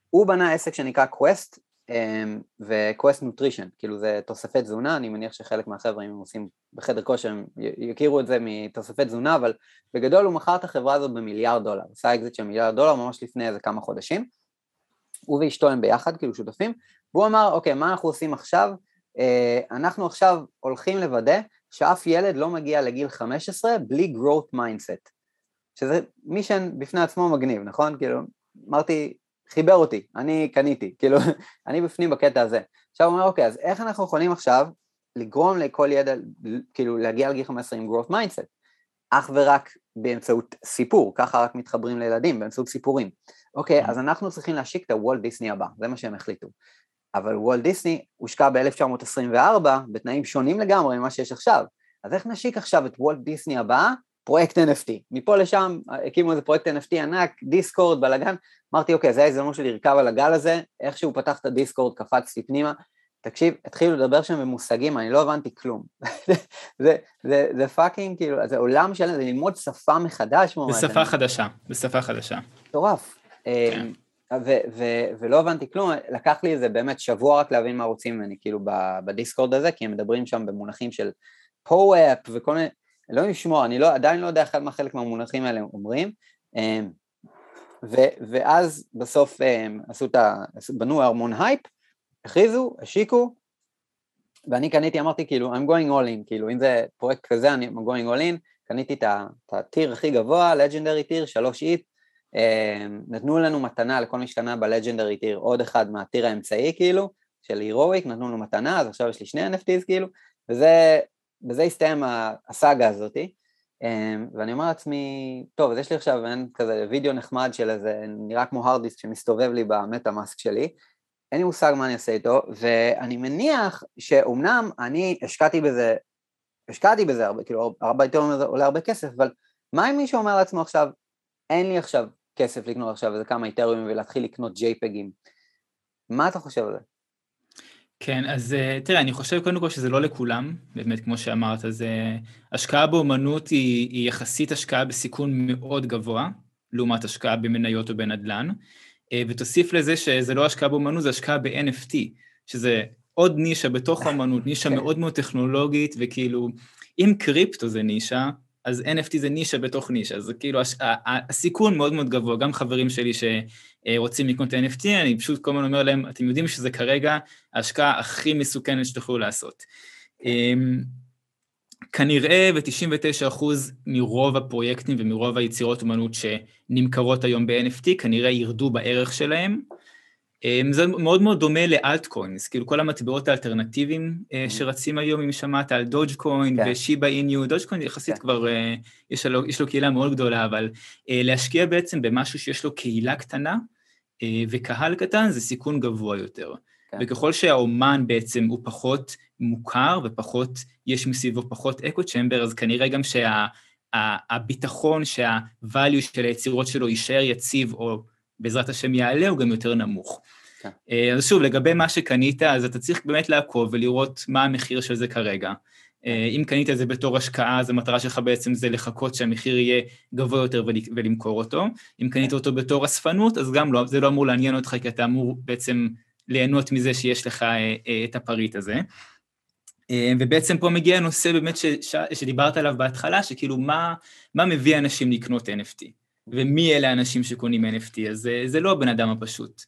הוא בנה עסק שנקרא Quest, אמ, ו Quest Nutrition, כאילו זה תוספי תזונה, אני מניח שחלק מהחבר'ה אם הם עושים בחדר כושר הם יכירו את זה מתוספי תזונה, אבל בגדול הוא מכר את החברה הזאת במיליארד דולר, עשה אקזיט של מיליארד דולר ממש לפני איזה כמה חודשים, הוא ואשתו הם ביחד, כאילו שותפים, והוא אמר אוקיי מה אנחנו עושים עכשיו, אה, אנחנו עכשיו הולכים לוודא שאף ילד לא מגיע לגיל 15 בלי growth mindset, שזה מישן בפני עצמו מגניב, נכון? כאילו אמרתי חיבר אותי, אני קניתי, כאילו, [LAUGHS] אני בפנים בקטע הזה. עכשיו הוא אומר, אוקיי, אז איך אנחנו יכולים עכשיו לגרום לכל ידע, כאילו, להגיע לגיל 15 עם growth mindset? אך ורק באמצעות סיפור, ככה רק מתחברים לילדים, באמצעות סיפורים. אוקיי, mm-hmm. אז אנחנו צריכים להשיק את הוולט דיסני הבא, זה מה שהם החליטו. אבל וולט דיסני הושק ב-1924 בתנאים שונים לגמרי ממה שיש עכשיו. אז איך נשיק עכשיו את וולט דיסני הבא פרויקט NFT. מפה לשם הקימו איזה פרויקט NFT ענק, Discord, בלאגן, אמרתי אוקיי, זה ההזדמנות שלי לרכב על הגל הזה, איך שהוא פתח את ה Discord קפצתי פנימה, תקשיב, התחילו לדבר שם במושגים, אני לא הבנתי כלום. [LAUGHS] זה, זה, זה fucking, כאילו, זה עולם שלם, זה ללמוד שפה מחדש ממש. בשפה אני... חדשה, בשפה חדשה. מטורף. כן. אה, ולא הבנתי כלום, לקח לי איזה באמת שבוע רק להבין מה רוצים ממני, כאילו ב Discord הזה, כי הם מדברים שם במונחים של POAP וכל מיני, אלוהים ישמור, אני לא, עדיין לא יודע מה חלק מהמונחים האלה אומרים, אמ, ו, ואז בסוף הם עשו את ה... בנו המון הייפ, הכריזו, השיקו, ואני קניתי, אמרתי כאילו, I'm going all in, כאילו, אם זה פרויקט כזה, I'm going all in, קניתי את הטיר הכי גבוה, לג'נדרי טיר, שלוש איט, אמ, נתנו לנו מתנה לכל מי שקנה בלג'נדרי טיר עוד אחד מהטיר האמצעי, כאילו, של הירואיק, נתנו לו מתנה, אז עכשיו יש לי שני NFTs כאילו, וזה, בזה הסתיים הסאגה הזאתי. אמ, ואני אומר לעצמי, טוב, אז יש לי עכשיו אין כזה וידאו נחמד של איזה, נראה כמו הרדיסק שמסתובב לי במטה מאסק שלי, אין לי מושג מה אני אעשה איתו, ואני מניח שאומנם אני השקעתי בזה, השקעתי בזה הרבה, כאילו הרבה יותר עולה הרבה כסף, אבל מה אם מישהו אומר לעצמו עכשיו, אין לי עכשיו כסף לקנות עכשיו איזה כמה איתריומים ולהתחיל לקנות JPEGים, מה אתה חושב על זה? כן, אז אה, תראה, אני חושב קודם כל שזה לא לכולם, באמת, כמו שאמרת, אז אה, השקעה באומנות היא, היא יחסית השקעה בסיכון מאוד גבוה, לעומת השקעה במניות או בנדל"ן, אה, ותוסיף לזה שזה לא השקעה באומנות, זה השקעה ב-NFT, שזה עוד נישה בתוך האומנות, נישה כן. מאוד מאוד טכנולוגית, וכאילו, אם קריפטו זה נישה, אז NFT זה נישה בתוך נישה, אז כאילו הש... הסיכון מאוד מאוד גבוה, גם חברים שלי שרוצים לקנות NFT, אני פשוט כל הזמן אומר להם, אתם יודעים שזה כרגע ההשקעה הכי מסוכנת שתוכלו לעשות. אמ, כנראה ב-99% מרוב הפרויקטים ומרוב היצירות אומנות שנמכרות היום ב-NFT, כנראה ירדו בערך שלהם, זה מאוד מאוד דומה לאלטקוינס, כאילו כל המטבעות האלטרנטיביים אה, mm-hmm. שרצים היום, אם שמעת על דודג'קוין כן. ושיבה איניו, דודג'קוין יחסית כן. כבר, אה, יש לו, יש לו קהילה מאוד גדולה, אבל אה, להשקיע בעצם במשהו שיש לו קהילה קטנה וקהל קטן זה סיכון גבוה יותר. כן. וככל שהאומן בעצם הוא פחות מוכר ופחות, יש מסביבו פחות אקו צ'מבר, אז כנראה גם שהביטחון שה, שה-value של היצירות שלו יישאר יציב או בעזרת השם יעלה, הוא גם יותר נמוך. כן. אה, אז שוב, לגבי מה שקנית, אז אתה צריך באמת לעקוב ולראות מה המחיר של זה כרגע. אה, אם קנית את זה בתור השקעה, אז המטרה שלך בעצם זה לחכות שהמחיר יהיה גבוה יותר ולמכור אותו. אם קנית אותו בתור אספנות, אז גם לא, זה לא אמור לעניין אותך, כי אתה אמור בעצם ליהנות מזה שיש לך אה, את הפריט הזה. ובעצם פה מגיע הנושא באמת ש, ש, שדיברת עליו בהתחלה, שכאילו מה, מה מביא אנשים לקנות NFT. ומי אלה האנשים שקונים NFT, אז זה, זה לא הבן אדם הפשוט,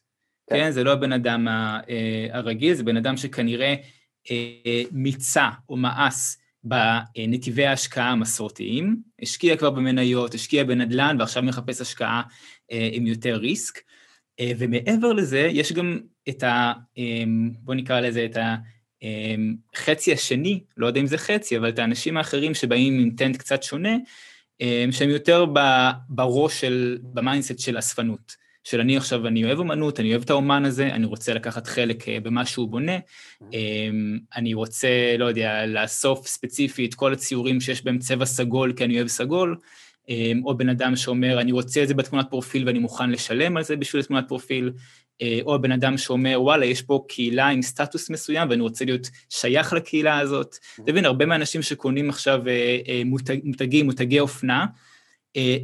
כן. כן? זה לא הבן אדם אה, הרגיל, זה בן אדם שכנראה אה, מיצה או מאס בנתיבי ההשקעה המסורתיים, השקיע כבר במניות, השקיע בנדל"ן ועכשיו מחפש השקעה אה, עם יותר ריסק. ומעבר לזה, יש גם את ה... בואו נקרא לזה את החצי השני, לא יודע אם זה חצי, אבל את האנשים האחרים שבאים עם intent קצת שונה, שהם יותר בראש של, ב mindset של אספנות. של אני עכשיו, אני אוהב אמנות, אני אוהב את האמן הזה, אני רוצה לקחת חלק אה, במה שהוא בונה, אמ, אני רוצה, לא יודע, לאסוף ספציפית כל הציורים שיש בהם צבע סגול כי אני אוהב סגול, אמ, או בן אדם שאומר, אני רוצה את זה בתמונת פרופיל ואני מוכן לשלם על זה בשביל תמונת פרופיל, או בן אדם שאומר, וואלה, יש פה קהילה עם סטטוס מסוים ואני רוצה להיות שייך לקהילה הזאת. אתה מבין, הרבה מהאנשים שקונים עכשיו אה, אה, מותגים, מותגי אופנה,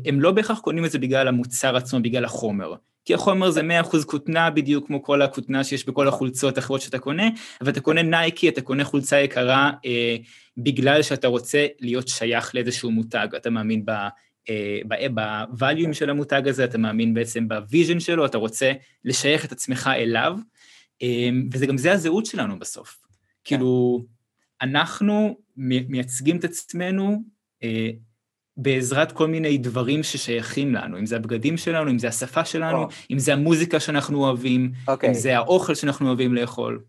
הם לא בהכרח קונים את זה בגלל המוצר עצמו, בגלל החומר. כי החומר זה 100% כותנה, בדיוק כמו כל הכותנה שיש בכל החולצות האחרות שאתה קונה, אבל אתה קונה נייקי, אתה קונה חולצה יקרה אה, בגלל שאתה רוצה להיות שייך לאיזשהו מותג, אתה מאמין ב... ב volume של המותג הזה, אתה מאמין בעצם ב vision שלו, אתה רוצה לשייך את עצמך אליו, אמ, וזה גם זה הזהות שלנו בסוף. כן. כאילו, אנחנו מייצגים את עצמנו אה, בעזרת כל מיני דברים ששייכים לנו, אם זה הבגדים שלנו, אם זה השפה שלנו, oh. אם זה המוזיקה שאנחנו אוהבים, okay. אם אוקיי. זה האוכל שאנחנו אוהבים לאכול.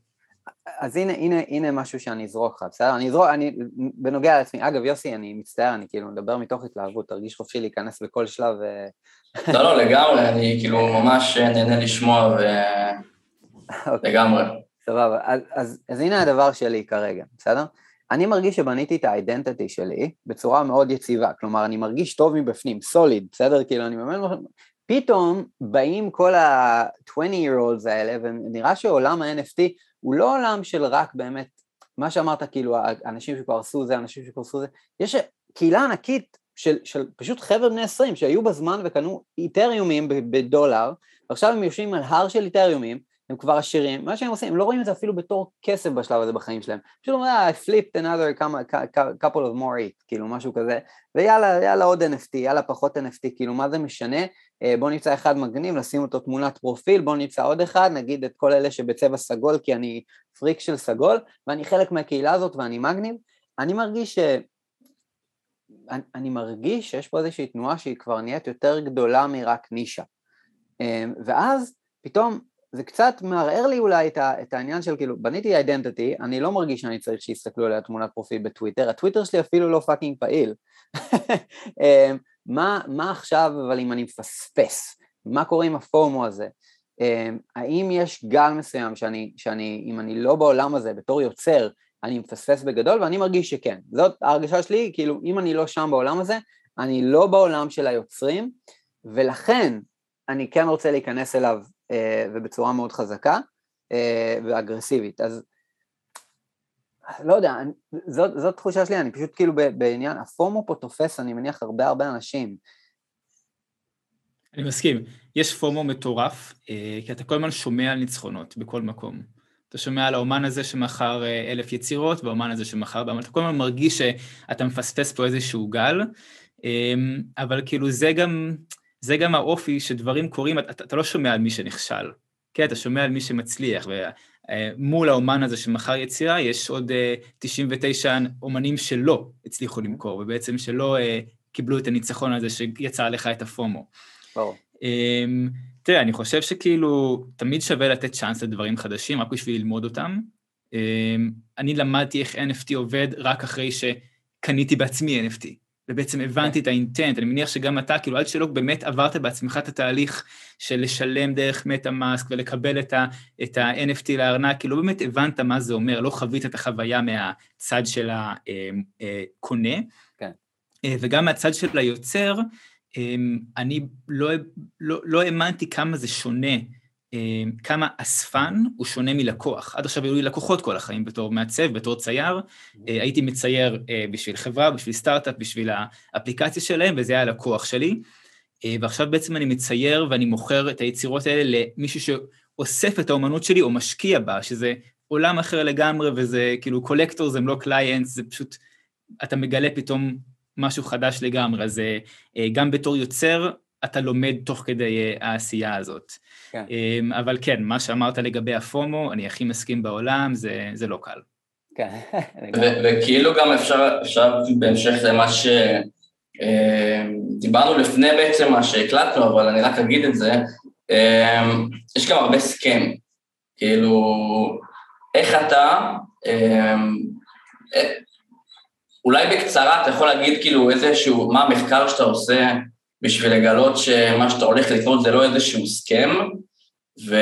אז הנה, הנה, הנה משהו שאני אזרוק לך, בסדר? אני אזרוק, אני, בנוגע לעצמי, אגב יוסי, אני מצטער, אני כאילו מדבר מתוך התלהבות, תרגיש חופשי להיכנס בכל שלב. אה. [LAUGHS] לא, לא, לגמרי, אני כאילו ממש נהנה לשמוע ו... אוקיי. לגמרי. סבבה, אז, אז, אז הנה הדבר שלי כרגע, בסדר? אני מרגיש שבניתי את האידנטיטי שלי בצורה מאוד יציבה, כלומר אני מרגיש טוב מבפנים, סוליד, בסדר? כאילו אני באמת, פתאום באים כל ה-20 year olds האלה ונראה שעולם ה-NFT הוא לא עולם של רק באמת, מה שאמרת כאילו, אנשים שכבר עשו זה, אנשים שכבר עשו זה, יש קהילה ענקית של, של פשוט חבר'ה בני 20 שהיו בזמן וקנו איתריומים בדולר, ועכשיו הם יושבים על הר של איתריומים, הם כבר עשירים, מה שהם עושים, הם לא רואים את זה אפילו בתור כסף בשלב הזה בחיים שלהם, פשוט אומרים, I flipped another couple of more eight, כאילו משהו כזה, ויאללה, יאללה עוד NFT, יאללה פחות NFT, כאילו מה זה משנה, אה, בוא נמצא אחד מגניב, נשים אותו תמונת פרופיל, בוא נמצא עוד אחד, נגיד את כל אלה שבצבע סגול כי אני פריק של סגול, ואני חלק מהקהילה הזאת ואני מגניב, אני מרגיש ש... אני, אני מרגיש שיש פה איזושהי תנועה שהיא כבר נהיית יותר גדולה מרק נישה. אה, ואז פתאום זה קצת מערער לי אולי את, ה, את העניין של כאילו, בניתי identity, אני לא מרגיש שאני צריך שיסתכלו עליה תמונת פרופיל בטוויטר, הטוויטר שלי אפילו לא fucking פעיל. [LAUGHS] אמ, מה, מה עכשיו אבל אם אני מפספס? מה קורה עם ה FOMO הזה? אמ, האם יש גל מסוים שאני, שאני, אם אני לא בעולם הזה בתור יוצר, אני מפספס בגדול, ואני מרגיש שכן. זאת ההרגשה שלי, כאילו, אם אני לא שם בעולם הזה, אני לא בעולם של היוצרים, ולכן אני כן רוצה להיכנס אליו ובצורה מאוד חזקה אה, ואגרסיבית. אז לא יודע, אני, זאת, זאת תחושה שלי, אני פשוט כאילו בעניין, הפומו פה תופס, אני מניח, הרבה הרבה אנשים. אני מסכים. יש פומו מטורף, אה, כי אתה כל הזמן שומע על ניצחונות בכל מקום. אתה שומע על האומן הזה שמכר אה, אלף יצירות, והאומן הזה שמכר, אתה כל הזמן מרגיש שאתה מפספס פה איזשהו גל, אה, אבל כאילו זה גם, זה גם האופי שדברים קורים, אתה, אתה לא שומע על מי שנכשל, כן, אתה שומע על מי שמצליח, ומול האומן הזה שמכר יצירה, יש עוד 99 אומנים שלא הצליחו למכור, ובעצם שלא קיבלו את הניצחון הזה שיצר לך את הפומו. ברור. אמ, תראה, אני חושב שכאילו תמיד שווה לתת צ'אנס לדברים חדשים, רק בשביל ללמוד אותם. אמ, אני למדתי איך NFT עובד רק אחרי שקניתי בעצמי NFT, ובעצם הבנתי את האינטנט, אני מניח שגם אתה, כאילו עד שלא באמת עברת בעצמך את התהליך של לשלם דרך מטה מאסק ולקבל את ה-NFT לארנק, כאילו לא באמת הבנת מה זה אומר, לא חווית את החוויה מהצד של הקונה. אמ, כן. אה, וגם מהצד של היוצר, אני לא, לא, לא האמנתי כמה זה שונה, כמה אספן הוא שונה מלקוח. עד עכשיו היו לי לקוחות כל החיים בתור מעצב, בתור צייר. אה, הייתי מצייר אה, בשביל חברה, בשביל סטארט-אפ, בשביל האפליקציה שלהם, וזה היה הלקוח שלי. אה, ועכשיו בעצם אני מצייר ואני מוכר את היצירות האלה למישהו שאוסף את האומנות שלי או משקיע בה, שזה עולם אחר לגמרי, וזה כאילו קולקטור, זה לא קליינט, זה פשוט, אתה מגלה פתאום משהו חדש לגמרי, אז גם בתור יוצר, אתה לומד תוך כדי אה, העשייה הזאת. כן. אמ, אבל כן, מה שאמרת לגבי הפומו, אני הכי מסכים בעולם, זה, זה לא קל. כן, [LAUGHS] וכאילו גם אפשר, אפשר בהמשך למה שדיברנו אמ, לפני בעצם מה שהקלטנו, אבל אני רק אגיד את זה, אמ, יש גם הרבה סכם, כאילו, איך אתה, אולי בקצרה אתה יכול להגיד כאילו איזשהו, מה המחקר שאתה עושה בשביל לגלות שמה שאתה הולך לקנות זה לא איזשהו סכם, ו...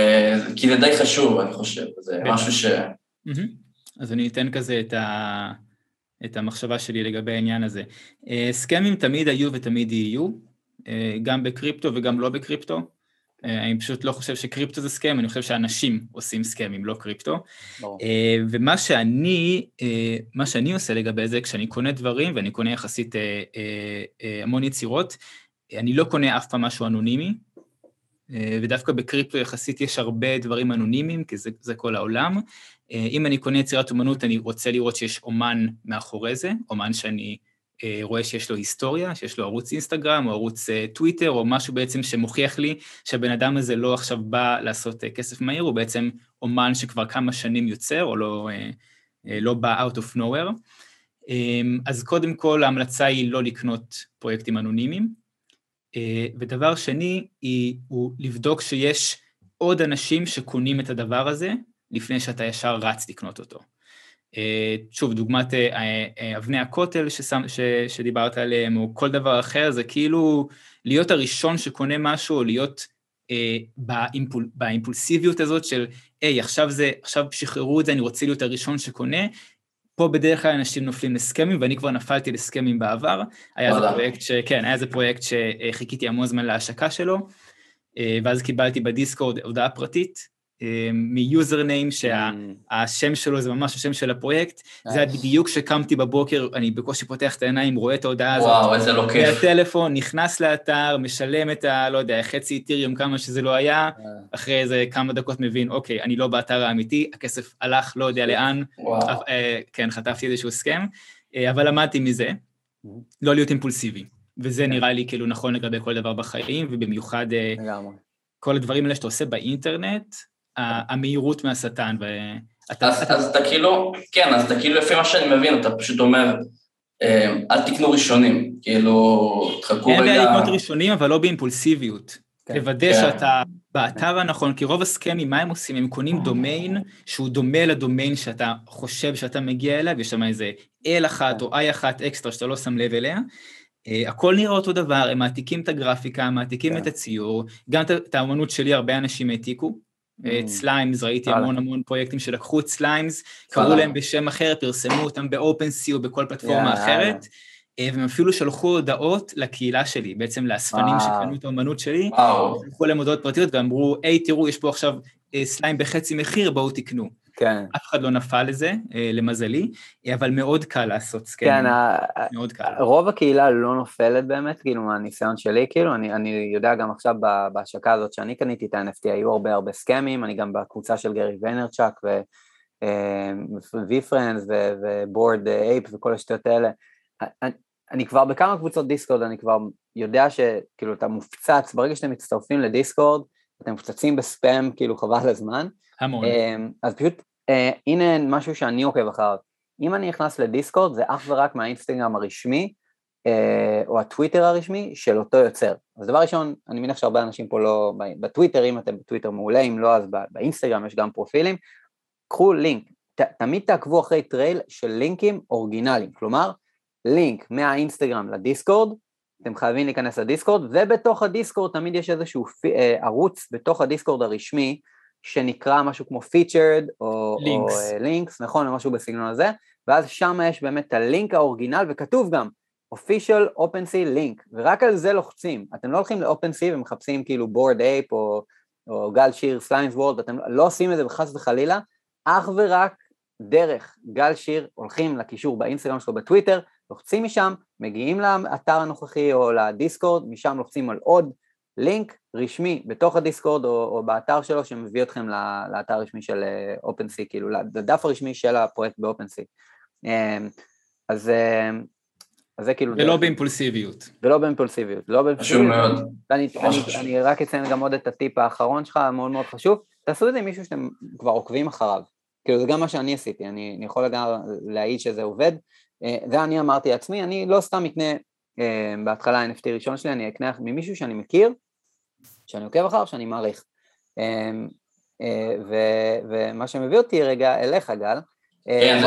כי זה די חשוב, אני חושב, זה כן. משהו ש... אז אני אתן כזה את, ה... את המחשבה שלי לגבי העניין הזה. אה, סכמים תמיד היו ותמיד יהיו, אה, גם בקריפטו וגם לא בקריפטו. אה, אני פשוט לא חושב שקריפטו זה סכם, אני חושב שאנשים עושים סכמים, לא קריפטו. ברור. אה, ומה שאני, מה שאני עושה לגבי זה, כשאני קונה דברים, ואני קונה יחסית המון יצירות, אני לא קונה אף פעם משהו אנונימי, ודווקא בקריפטו יחסית יש הרבה דברים אנונימיים, כי זה, זה כל העולם. אם אני קונה יצירת אומנות, אני רוצה לראות שיש אומן מאחורי זה, אומן שאני... אה, רואה שיש לו היסטוריה, שיש לו ערוץ אינסטגרם או ערוץ אה, טוויטר או משהו בעצם שמוכיח לי שהבן אדם הזה לא עכשיו בא לעשות אה, כסף מהיר, הוא בעצם אומן שכבר כמה שנים יוצר או לא, לא בא out of nowhere. אז קודם כל ההמלצה היא לא לקנות פרויקטים אנונימיים. ודבר שני היא, הוא לבדוק שיש עוד אנשים שקונים את הדבר הזה לפני שאתה ישר רץ לקנות אותו. אה, שוב, דוגמת אה, אה, אבני הכותל ששם, ש, שדיברת עליהם, או כל דבר אחר, זה כאילו להיות הראשון שקונה משהו, או להיות אה, באימפול, באימפולסיביות הזאת של, היי, עכשיו עכשיו שחררו את זה, אני רוצה להיות הראשון שקונה. פה בדרך כלל אנשים נופלים לסכמים, ואני כבר נפלתי לסכמים בעבר. היה איזה פרויקט ש... כן, היה איזה פרויקט שחיכיתי המון זמן להשקה שלו, ואז קיבלתי בדיסקורד הודעה פרטית, מיוזרניים שהשם שלו זה ממש השם של הפרויקט, זה היה בדיוק כשקמתי בבוקר, אני בקושי פותח את העיניים, רואה את ההודעה הזאת. וואו, איזה לא כיף. מהטלפון, נכנס לאתר, משלם את ה... לא יודע, חצי איתיריום, כמה שזה לא היה, אה. אחרי איזה כמה דקות מבין, אוקיי, אני לא באתר האמיתי, הכסף הלך, לא יודע לאן. וואו. אה, כן, חטפתי איזשהו הסכם, אה, אבל למדתי מזה, לא להיות אימפולסיבי. וזה כן. נראה לי כאילו נכון לגבי כל דבר בחיים, ובמיוחד כל הדברים האלה שאתה עושה באינטרנט, המהירות מהשטן. ואתה, אז, אתה... אז אתה כאילו, כן, אז אתה כאילו, לפי מה שאני מבין, אתה פשוט אומר, אה, אל תקנו ראשונים, כאילו, תחכו רגע... אין בעיה לקנות ראשונים, אבל לא באימפולסיביות. כן. לוודא כן. שאתה באתר הנכון, כי רוב הסכמים, מה הם עושים? הם קונים דומיין שהוא דומה לדומיין שאתה חושב שאתה מגיע אליו, יש שם איזה L אחת או I אחת אקסטרה שאתה לא שם לב אליה. Uh, הכל נראה אותו דבר, הם מעתיקים את הגרפיקה, מעתיקים כן. את הציור, גם את האמנות שלי הרבה אנשים העתיקו. Slimes, ראיתי המון המון פרויקטים שלקחו את Slimes, קראו להם בשם אחר, פרסמו אותם ב OpenSea או בכל פלטפורמה אחרת. אה, והם אפילו שלחו הודעות לקהילה שלי, בעצם לאספנים שקנו את האמנות שלי, שלחו להם הודעות פרטיות ואמרו, היי, תראו, יש פה עכשיו אה, Slime בחצי מחיר, בואו תקנו. כן. אף אחד לא נפל לזה, אה, למזלי, אבל מאוד קל לעשות scale. כן, מאוד קל. רוב הקהילה לא נופלת באמת, כאילו, מהניסיון שלי, כאילו, אני, אני יודע גם עכשיו בהשקה הזאת שאני קניתי את ה-NFT, היו הרבה הרבה scamים, אני גם בקבוצה של גרי ויינרצ'אק ו... VeeFriends ו Bored Ape וכל השטויות האלה, אני כבר בכמה קבוצות דיסקורד, אני כבר יודע שכאילו אתה מופצץ, ברגע שאתם מצטרפים לדיסקורד, אתם מופצצים בספאם כאילו חבל הזמן. המון. אמ, אז פשוט, אה, הנה משהו שאני עוקב אחריו. אם אני נכנס לדיסקורד, זה אך ורק מהאינסטגרם הרשמי, אה, או הטוויטר הרשמי של אותו יוצר. אז דבר ראשון, אני מניח שהרבה אנשים פה לא, בטוויטר, אם אתם בטוויטר מעולה, אם לא, אז באינסטגרם יש גם פרופילים. קחו לינק, ת, תמיד תעקבו אחרי trail של לינקים אורגינליים, כלומר, לינק מהאינסטגרם לדיסקורד, אתם חייבים להיכנס לדיסקורד, ובתוך הדיסקורד תמיד יש איזשהו אה, ערוץ בתוך הדיסקורד הרשמי, שנקרא משהו כמו featured או links, uh, נכון, או משהו בסגנון הזה, ואז שם יש באמת את הלינק ה original, וכתוב גם official OpenSea link, ורק על זה לוחצים, אתם לא הולכים ל-OpenSea ומחפשים כאילו Bored Ape או, או גל שיר סליימס וורלד, אתם לא עושים את זה חס וחלילה, אך ורק דרך גל שיר הולכים לקישור באינסטגרם שלו בטוויטר, לוחצים משם, מגיעים לאתר הנוכחי או לדיסקורד, משם לוחצים על עוד לינק רשמי בתוך הדיסקורד או, או באתר שלו שמביא אתכם לאתר הרשמי של OpenSea, אה, כאילו לדף הרשמי של הפרויקט ב OpenSea. אמ, אז, אמ, אז זה כאילו... ולא באימפולסיביות. ולא באימפולסיביות, לא באימפולסיביות. חשוב מאוד. ואני אני, אני רק אציין גם עוד את הטיפ האחרון שלך, מאוד מאוד חשוב. תעשו את זה עם מישהו שאתם כבר עוקבים אחריו. כאילו זה גם מה שאני עשיתי, אני, אני יכול גם להעיד שזה עובד. אה, זה אני אמרתי לעצמי, אני לא סתם אקנה אה, בהתחלה NFT ראשון שלי, אני אקנה ממישהו שאני מכיר, שאני עוקב אחריו, שאני מעריך. אה, ומה שמביא אותי רגע אליך, גל. כן,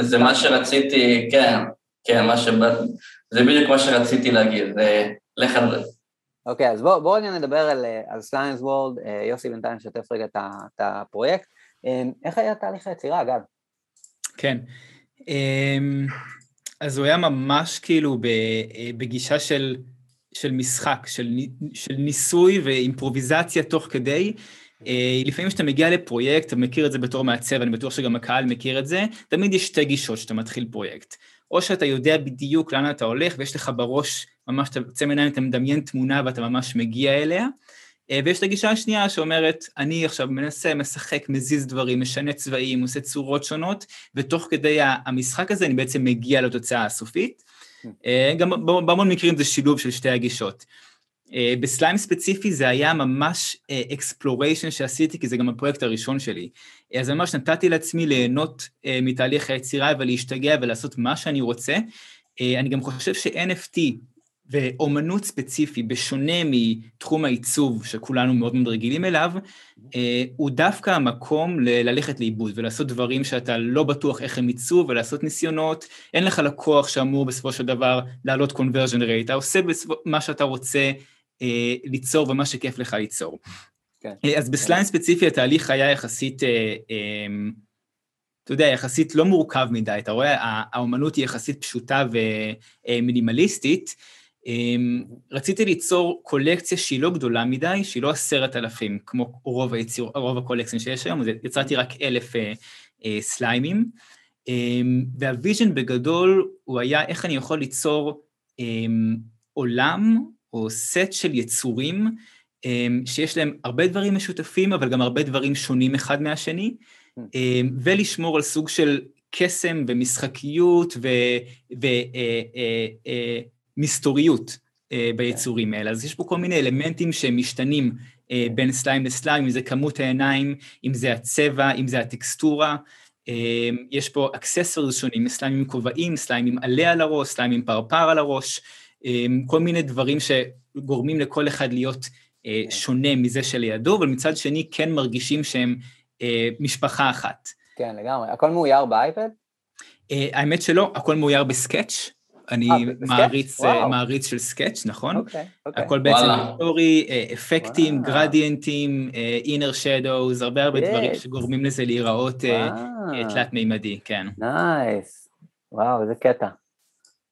זה מה שרציתי, כן, כן, מה ש... זה בדיוק מה שרציתי להגיד, לך על זה. אוקיי, אז בואו בוא נדבר על, על Slimes World, יוסי בינתיים שתף רגע את הפרויקט. איך היה תהליך היצירה, אגב? כן, אמ, אז הוא היה ממש כאילו אה, בגישה של, של משחק, של, של ניסוי ואימפרוביזציה תוך כדי. אה, לפעמים כשאתה מגיע לפרויקט, אתה מכיר את זה בתור מעצב, אני בטוח שגם הקהל מכיר את זה, תמיד יש שתי גישות כשאתה מתחיל פרויקט. או שאתה יודע בדיוק לאן אתה הולך ויש לך בראש, ממש אתה יוצא מעיניים, אתה מדמיין תמונה ואתה ממש מגיע אליה, ויש את הגישה השנייה שאומרת, אני עכשיו מנסה, משחק, מזיז דברים, משנה צבעים, עושה צורות שונות, ותוך כדי המשחק הזה אני בעצם מגיע לתוצאה הסופית. אה, גם בהמון מקרים זה שילוב של שתי הגישות. אה, ב slime ספציפי זה היה ממש exploration שעשיתי, כי זה גם הפרויקט הראשון שלי. אז ממש נתתי לעצמי ליהנות מתהליך היצירה ולהשתגע ולעשות מה שאני רוצה. אני גם חושב ש-NFT ואומנות ספציפי, בשונה מתחום העיצוב שכולנו מאוד מאוד רגילים אליו, אה, הוא דווקא המקום ללכת לאיבוד ולעשות דברים שאתה לא בטוח איך הם ייצאו ולעשות ניסיונות, אין לך לקוח שאמור בסופו של דבר לעלות conversion rate, אתה עושה מה שאתה רוצה אה, ליצור ומה שכיף לך ליצור. כן. אה, אז ב slime ספציפי התהליך היה יחסית, אתה יודע, יחסית לא מורכב מדי, אתה רואה, האומנות היא יחסית פשוטה ומינימליסטית, אמ, רציתי ליצור קולקציה שהיא לא גדולה מדי, שהיא לא עשרת אלפים, כמו רוב, היציר, רוב הקולקציה שיש היום, יצרתי רק אלף אה, אה, סליימים. אה, וה vision בגדול הוא היה איך אני יכול ליצור אה, עולם או סט של יצורים אה, שיש להם הרבה דברים משותפים, אבל גם הרבה דברים שונים אחד מהשני, אה, ולשמור על סוג של קסם ומשחקיות ו... ו אה, אה, אה, מסתוריות אה, ביצורים האלה. אז יש פה כל מיני אלמנטים שמשתנים אה, בין slime ל slime, אם זה כמות העיניים, אם זה הצבע, אם זה הטקסטורה. אה, יש פה accessories שונים, slime עם כובעים, slime עם עלה על הראש, slime עם פרפר על הראש, כל מיני דברים שגורמים לכל אחד להיות אה, שונה מזה שלידו, אבל מצד שני כן מרגישים שהם אה, משפחה אחת. כן, לגמרי. הכל מאויר ב iPad? אה, האמת שלא, הכל מאויר ב Sketch. אני 아, מעריץ, מעריץ של Sketch, נכון? אוקיי, אוקיי. הכל בעצם יצורי, אפקטים, גרדיאנטים, inner shadows, הרבה הרבה דברים שגורמים לזה להיראות תלת-מימדי, כן. nice. וואו, איזה קטע.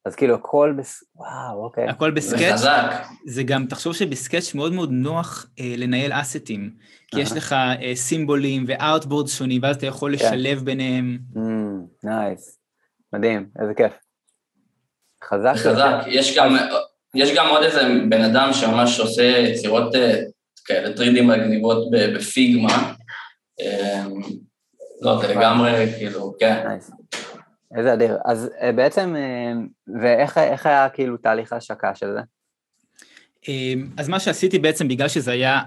אז כאילו הכל בס... וואו, אוקיי. הכל ב Sketch. זה גם, תחשוב שב Sketch מאוד מאוד נוח אה, לנהל אסטים. כי יש לך אה, סימבולים ו artboard שונים, ואז אתה יכול כן. לשלב ביניהם. nice. מדהים, איזה כיף. חזק. חזק. יש גם, יש גם עוד איזה בן אדם שממש עושה יצירות אה, כאלה 3D מגניבות ב Figma. אה, לא, זה לגמרי, כאילו, כן. איזה אדיר. אז אה, בעצם, ואיך היה כאילו תהליך ההשקה של זה? אז מה שעשיתי בעצם, בגלל שזה היה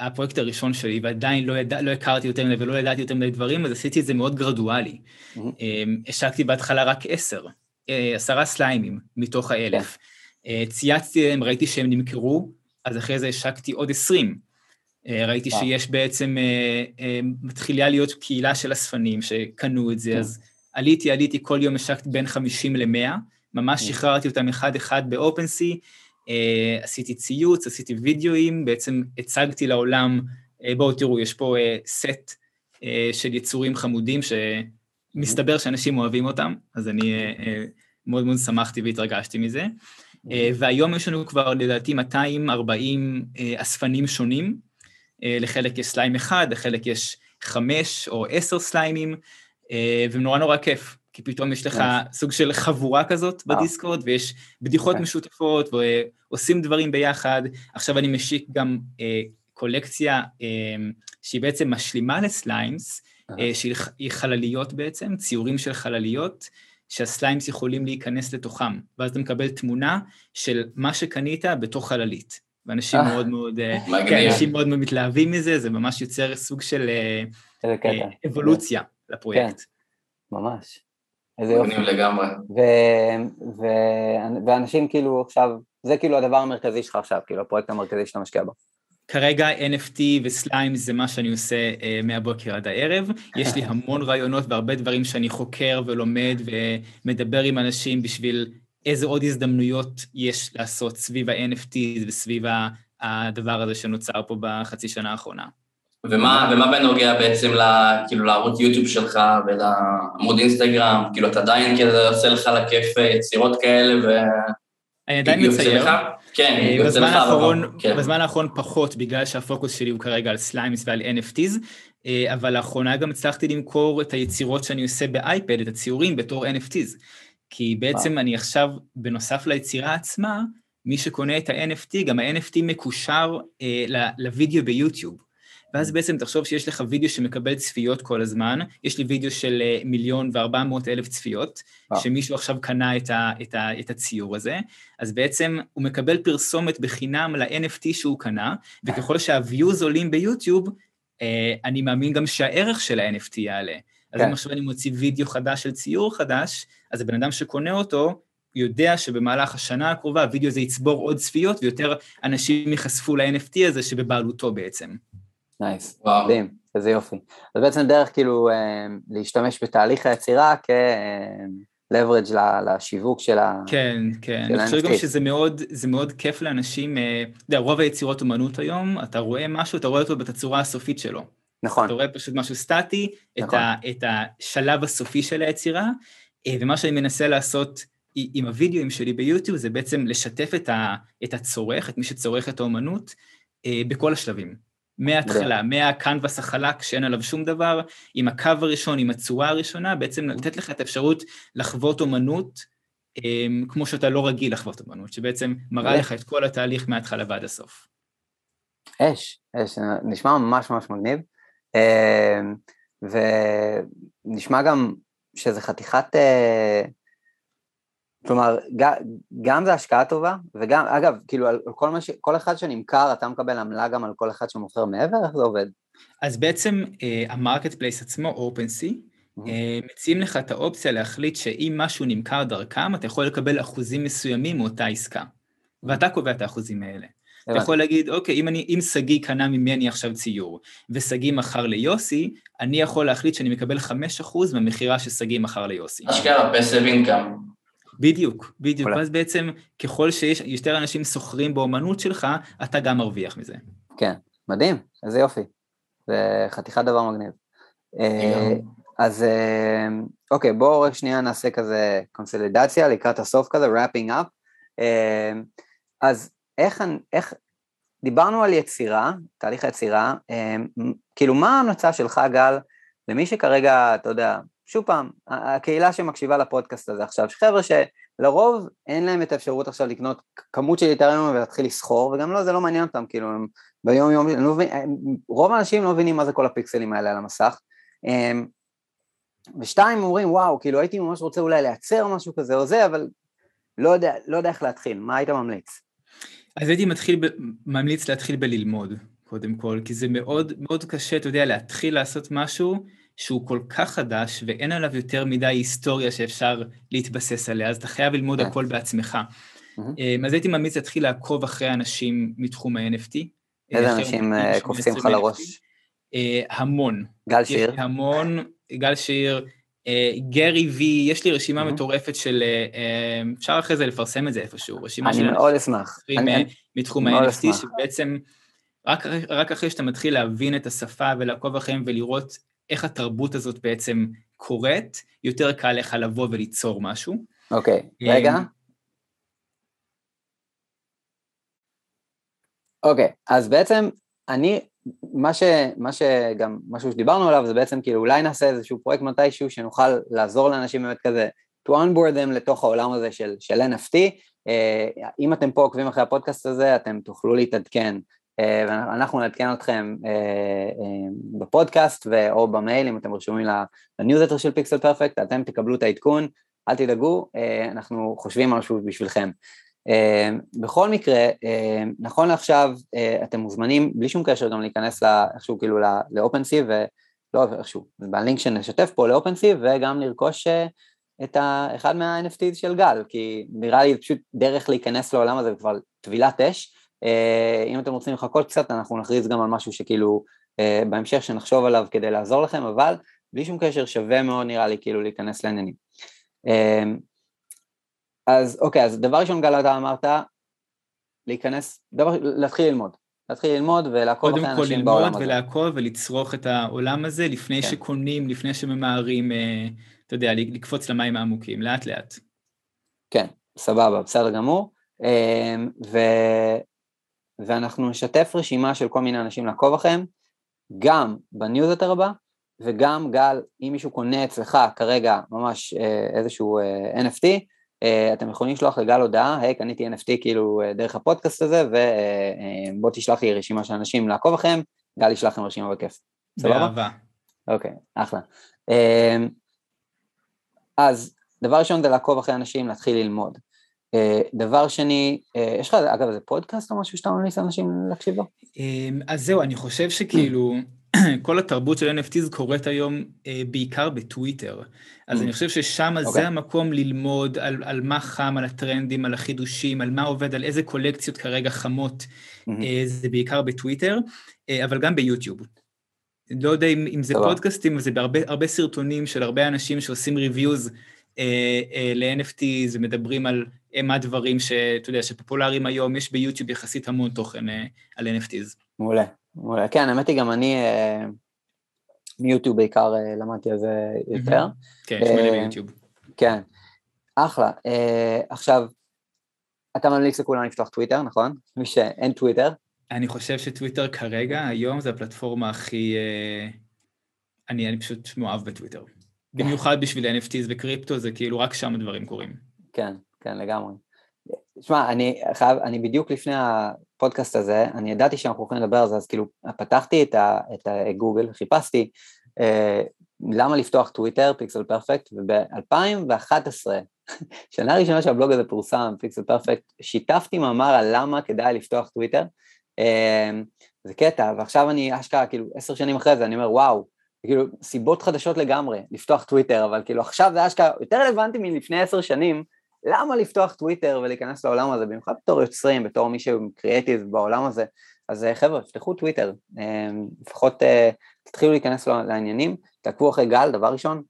הפרויקט הראשון שלי, ועדיין לא, ידע, לא הכרתי יותר מדי ולא ידעתי יותר מדי דברים, אז עשיתי את זה מאוד גרדואלי. Mm-hmm. השקתי בהתחלה רק עשר, עשרה סליימים מתוך האלף. כן. צייצתי להם, ראיתי שהם נמכרו, אז אחרי זה השקתי עוד עשרים. ראיתי שיש בעצם, מתחילה להיות קהילה של אספנים שקנו את זה, כן. אז עליתי, עליתי, כל יום השקתי בין 50 ל-100, ממש כן. שחררתי אותם אחד-אחד באופנסי, אה, עשיתי ציוץ, עשיתי וידאוים, בעצם הצגתי לעולם, אה, בואו תראו, יש פה אה, סט אה, של יצורים חמודים שמסתבר שאנשים אוהבים אותם, אז אני אה, אה, מאוד מאוד שמחתי והתרגשתי מזה. אה, והיום יש לנו כבר לדעתי 240 אה, אספנים שונים, לחלק יש סליים אחד, לחלק יש חמש או עשר סליימים, ונורא נורא כיף, כי פתאום יש לך סוג של חבורה כזאת. בדיסקורד, ויש בדיחות כן. משותפות, ועושים דברים ביחד. עכשיו אני משיק גם קולקציה שהיא בעצם משלימה לסליימס, שהיא חלליות בעצם, ציורים של חלליות, שהסליימס יכולים להיכנס לתוכם, ואז אתה מקבל תמונה של מה שקנית בתוך חללית. ואנשים מאוד מאוד, כן, אנשים מאוד מאוד מתלהבים מזה, זה ממש יוצר סוג של אבולוציה. לפרויקט. כן, ממש. איזה יופי. מגניב לגמרי. ו... ו... ואנשים כאילו עכשיו, זה כאילו הדבר המרכזי שלך עכשיו, כאילו הפרויקט המרכזי שאתה משקיע בו. כרגע NFT וסליים זה מה שאני עושה uh, מהבוקר עד הערב. יש לי המון רעיונות והרבה דברים שאני חוקר ולומד ומדבר עם אנשים בשביל איזה עוד הזדמנויות יש לעשות סביב ה-NFT וסביב הדבר הזה שנוצר פה בחצי שנה האחרונה. ומה, ומה בנוגע בעצם ל, כאילו, לערוץ יוטיוב שלך ולעמוד אינסטגרם? כאילו, אתה עדיין כאילו עושה לך לכיף יצירות כאלה ו... אני עדיין מצייר. כן, אה, לך. האחרון, כן. בזמן האחרון פחות, בגלל שהפוקוס שלי הוא כרגע על Slimes ועל NFTs, אה, אבל לאחרונה גם הצלחתי למכור את היצירות שאני עושה ב iPad, את הציורים, בתור NFTs. כי בעצם אני עכשיו, בנוסף ליצירה עצמה, מי שקונה את ה-NFT, גם ה-NFT מקושר אה, לוידאו ב YouTube. ואז בעצם תחשוב שיש לך וידאו שמקבל צפיות כל הזמן, יש לי וידאו של אה, מיליון וארבע מאות אלף צפיות, אה. שמישהו עכשיו קנה את, ה, את, ה, את הציור הזה, אז בעצם הוא מקבל פרסומת בחינם ל-NFT שהוא קנה, וככל שה-views עולים ב YouTube, אה, אני מאמין גם שהערך של ה-NFT יעלה. אז אם כן. עכשיו אני מוציא וידאו חדש של ציור חדש, אז הבן אדם שקונה אותו, יודע שבמהלך השנה הקרובה הווידאו הזה יצבור עוד צפיות ויותר אנשים ייחשפו ל-NFT הזה שבבעלותו בעצם. nice, מדהים, איזה יופי. אז בעצם דרך כאילו אה, להשתמש בתהליך היצירה כ-leverage לשיווק של ה... כן, כן, אני חושב גם שזה מאוד, זה מאוד כיף לאנשים, אה, אתה יודע, רוב היצירות אומנות היום, אתה רואה משהו, אתה רואה אותו בתצורה הסופית שלו. נכון. אתה רואה פשוט משהו סטטי, נכון. את, ה, את השלב הסופי של היצירה, אה, ומה שאני מנסה לעשות עם הווידאוים שלי ביוטיוב זה בעצם לשתף את, ה, את הצורך, את מי שצורך את האומנות, בכל השלבים. מההתחלה, מהקנבס החלק שאין עליו שום דבר, עם הקו הראשון, עם הצורה הראשונה, בעצם לתת לך את האפשרות לחוות אומנות אמ, כמו שאתה לא רגיל לחוות אומנות, שבעצם מראה לך את כל התהליך מההתחלה ועד הסוף. אש, אש, נשמע ממש ממש מגניב, אמ, ונשמע גם שזה חתיכת אה, כלומר, גם זה השקעה טובה, וגם, אגב, כאילו, על כל, ש... כל אחד שנמכר, אתה מקבל עמלה גם על כל אחד שמוכר מעבר? איך זה עובד? אז בעצם uh, ה marketplace עצמו, OpenSea, mm-hmm. uh, מציעים לך את האופציה להחליט שאם משהו נמכר דרכם, אתה יכול לקבל אחוזים מסוימים מאותה עסקה. ואתה קובע את האחוזים האלה. אתה יכול להגיד, אוקיי, אם, אני, אם שגיא קנה ממני עכשיו ציור, ושגיא מכר ליוסי, אני יכול להחליט שאני מקבל 5% מהמכירה ששגיא מכר ליוסי. אשכרה, פסב אינקאם. בדיוק, בדיוק. ואז בעצם, ככל שיש יותר אנשים שוכרים באומנות שלך, אתה גם מרוויח מזה. כן, מדהים, איזה יופי. זה חתיכת דבר מגניב. אה, אז אה, אוקיי, בואו רק שנייה נעשה כזה קונסולידציה לקראת הסוף כזה, wrapping up. אה, אז איך, איך, דיברנו על יצירה, תהליך היצירה, כאילו מה ההמלצה שלך, גל, למי שכרגע, אתה יודע, שוב פעם, הקהילה שמקשיבה לפודקאסט הזה עכשיו, חבר'ה שלרוב אין להם את האפשרות עכשיו לקנות כמות של איתריום ולהתחיל לסחור, וגם לא, זה לא מעניין אותם, כאילו, הם ביום יום, לא מבין, רוב האנשים לא מבינים מה זה כל הפיקסלים האלה על המסך. אמ, ושתיים, אומרים, וואו, כאילו הייתי ממש רוצה אולי לייצר משהו כזה או זה, אבל לא יודע, לא יודע איך להתחיל, מה היית ממליץ? אז הייתי מתחיל, ב, ממליץ להתחיל בללמוד, קודם כל, כי זה מאוד מאוד קשה, אתה יודע, להתחיל לעשות משהו שהוא כל כך חדש ואין עליו יותר מדי היסטוריה שאפשר להתבסס עליה, אז אתה חייב ללמוד. הכל בעצמך. אמ, אז הייתי ממליץ להתחיל לעקוב אחרי אנשים מתחום ה-NFT. איזה אנשים אה, קופצים לך לראש? אה, המון. גל שיר? המון, גל שיר, אה, גרי וי, יש לי רשימה מטורפת של, אפשר אחרי זה לפרסם את זה איפשהו, רשימה של... אני מאוד אשמח. מתחום ה-NFT, שבעצם רק אחרי שאתה מתחיל להבין את השפה ולעקוב אחריהם ולראות איך התרבות הזאת בעצם קורית, יותר קל לך לבוא וליצור משהו. אוקיי, okay, רגע. אוקיי, okay, אז בעצם אני, מה, ש, מה שגם, משהו שדיברנו עליו זה בעצם כאילו אולי נעשה איזשהו פרויקט מתישהו שנוכל לעזור לאנשים באמת כזה to onboard them לתוך העולם הזה של, של NFT. Uh, אם אתם פה עוקבים אחרי הפודקאסט הזה, אתם תוכלו להתעדכן אה, ואנחנו נעדכן אתכם אה, אה, בפודקאסט או במייל אם אתם רשומים לניוזטר של פיקסל פרפקט, אתם תקבלו את העדכון, אל תדאגו, אנחנו חושבים משהו בשבילכם. בכל מקרה, נכון לעכשיו אתם מוזמנים בלי שום קשר גם להיכנס איכשהו כאילו לאופנסי ולא איכשהו, בלינק שנשתף פה לאופנסי וגם לרכוש את אחד מה-NFTs של גל, כי נראה לי פשוט דרך להיכנס לעולם הזה כבר טבילת אש, אה, אם אתם רוצים לחכות קצת, אנחנו נכריז גם על משהו שכאילו אה, בהמשך שנחשוב עליו כדי לעזור לכם, אבל בלי שום קשר שווה מאוד נראה לי כאילו להיכנס לעניינים. אה, אז אוקיי, אז דבר ראשון גל אתה אמרת, להיכנס, דבר, להתחיל ללמוד. להתחיל ללמוד ולעקוב אחרי אנשים בעולם הזה. קודם כל ללמוד ולעקוב ולצרוך את העולם הזה לפני כן. שקונים, לפני שממהרים, אתה יודע, לקפוץ למים העמוקים, לאט לאט. כן, סבבה, בסדר גמור. ו... ואנחנו נשתף רשימה של כל מיני אנשים לעקוב אחריהם, גם בניוזלטר הבא, וגם גל, אם מישהו קונה אצלך כרגע ממש אה, איזשהו אה, NFT, אה, אתם יכולים לשלוח לגל הודעה, היי, קניתי NFT כאילו דרך הפודקאסט הזה, ובוא תשלח לי רשימה של אנשים לעקוב אחריהם, גל ישלח לכם רשימה בכיף. באהבה. אוקיי, אחלה. אז דבר ראשון זה לעקוב אחרי אנשים, להתחיל ללמוד. אה, דבר שני, אה, יש לך אגב איזה פודקאסט או משהו שאתה ממליץ לאנשים להקשיב לו? אמ, אז זהו, אני חושב שכאילו [CLEARS THROAT] כל התרבות של NFTs קורית היום אה, בעיקר בטוויטר. אז אני חושב ששם okay. זה אוקיי. המקום ללמוד על, על מה חם, על הטרנדים, על החידושים, על מה עובד, על איזה קולקציות כרגע חמות, זה בעיקר בטוויטר, אבל גם ביוטיוב. לא יודע אם, אם זה פודקאסטים, אבל זה בהרבה סרטונים של הרבה אנשים שעושים ריוויוז אה, אה, ל-NFT, זה מדברים על מה הדברים שאתה יודע, שפופולריים היום, יש ביוטיוב יחסית המון תוכן אה, על NFTs. מעולה, מעולה. כן, האמת היא גם אני מיוטיוב בעיקר למדתי על זה יותר. כן, שמע לי ביוטיוב. כן, אחלה. עכשיו, אתה ממליץ לכולם לפתוח טוויטר, נכון? מי שאין טוויטר. אני חושב שטוויטר כרגע, היום, זה הפלטפורמה הכי... אני, אני פשוט מאוהב בטוויטר. במיוחד בשביל NFTs וקריפטו, זה כאילו רק שם הדברים קורים. כן, כן, לגמרי. תשמע, אני חייב, אני בדיוק לפני הפודקאסט הזה, אני ידעתי שאנחנו הולכים לדבר על זה, אז כאילו פתחתי את, ה, את הגוגל, חיפשתי אה, למה לפתוח טוויטר, Pixel Perfect, וב-2011, שנה ראשונה שהבלוג הזה פורסם, פיקסל פרפקט, שיתפתי מאמר על למה כדאי לפתוח טוויטר, אה, זה קטע, ועכשיו אני אשכרה, כאילו עשר שנים אחרי זה, אני אומר, וואו, כאילו, סיבות חדשות לגמרי לפתוח טוויטר, אבל כאילו עכשיו זה אשכרה יותר רלוונטי מלפני עשר שנים, למה לפתוח טוויטר ולהיכנס לעולם הזה, במיוחד בתור יוצרים, בתור מי שהוא קריאטיב בעולם הזה, אז חבר'ה, פתחו טוויטר, לפחות תתחילו להיכנס לעניינים, תעקבו אחרי גל, דבר ראשון,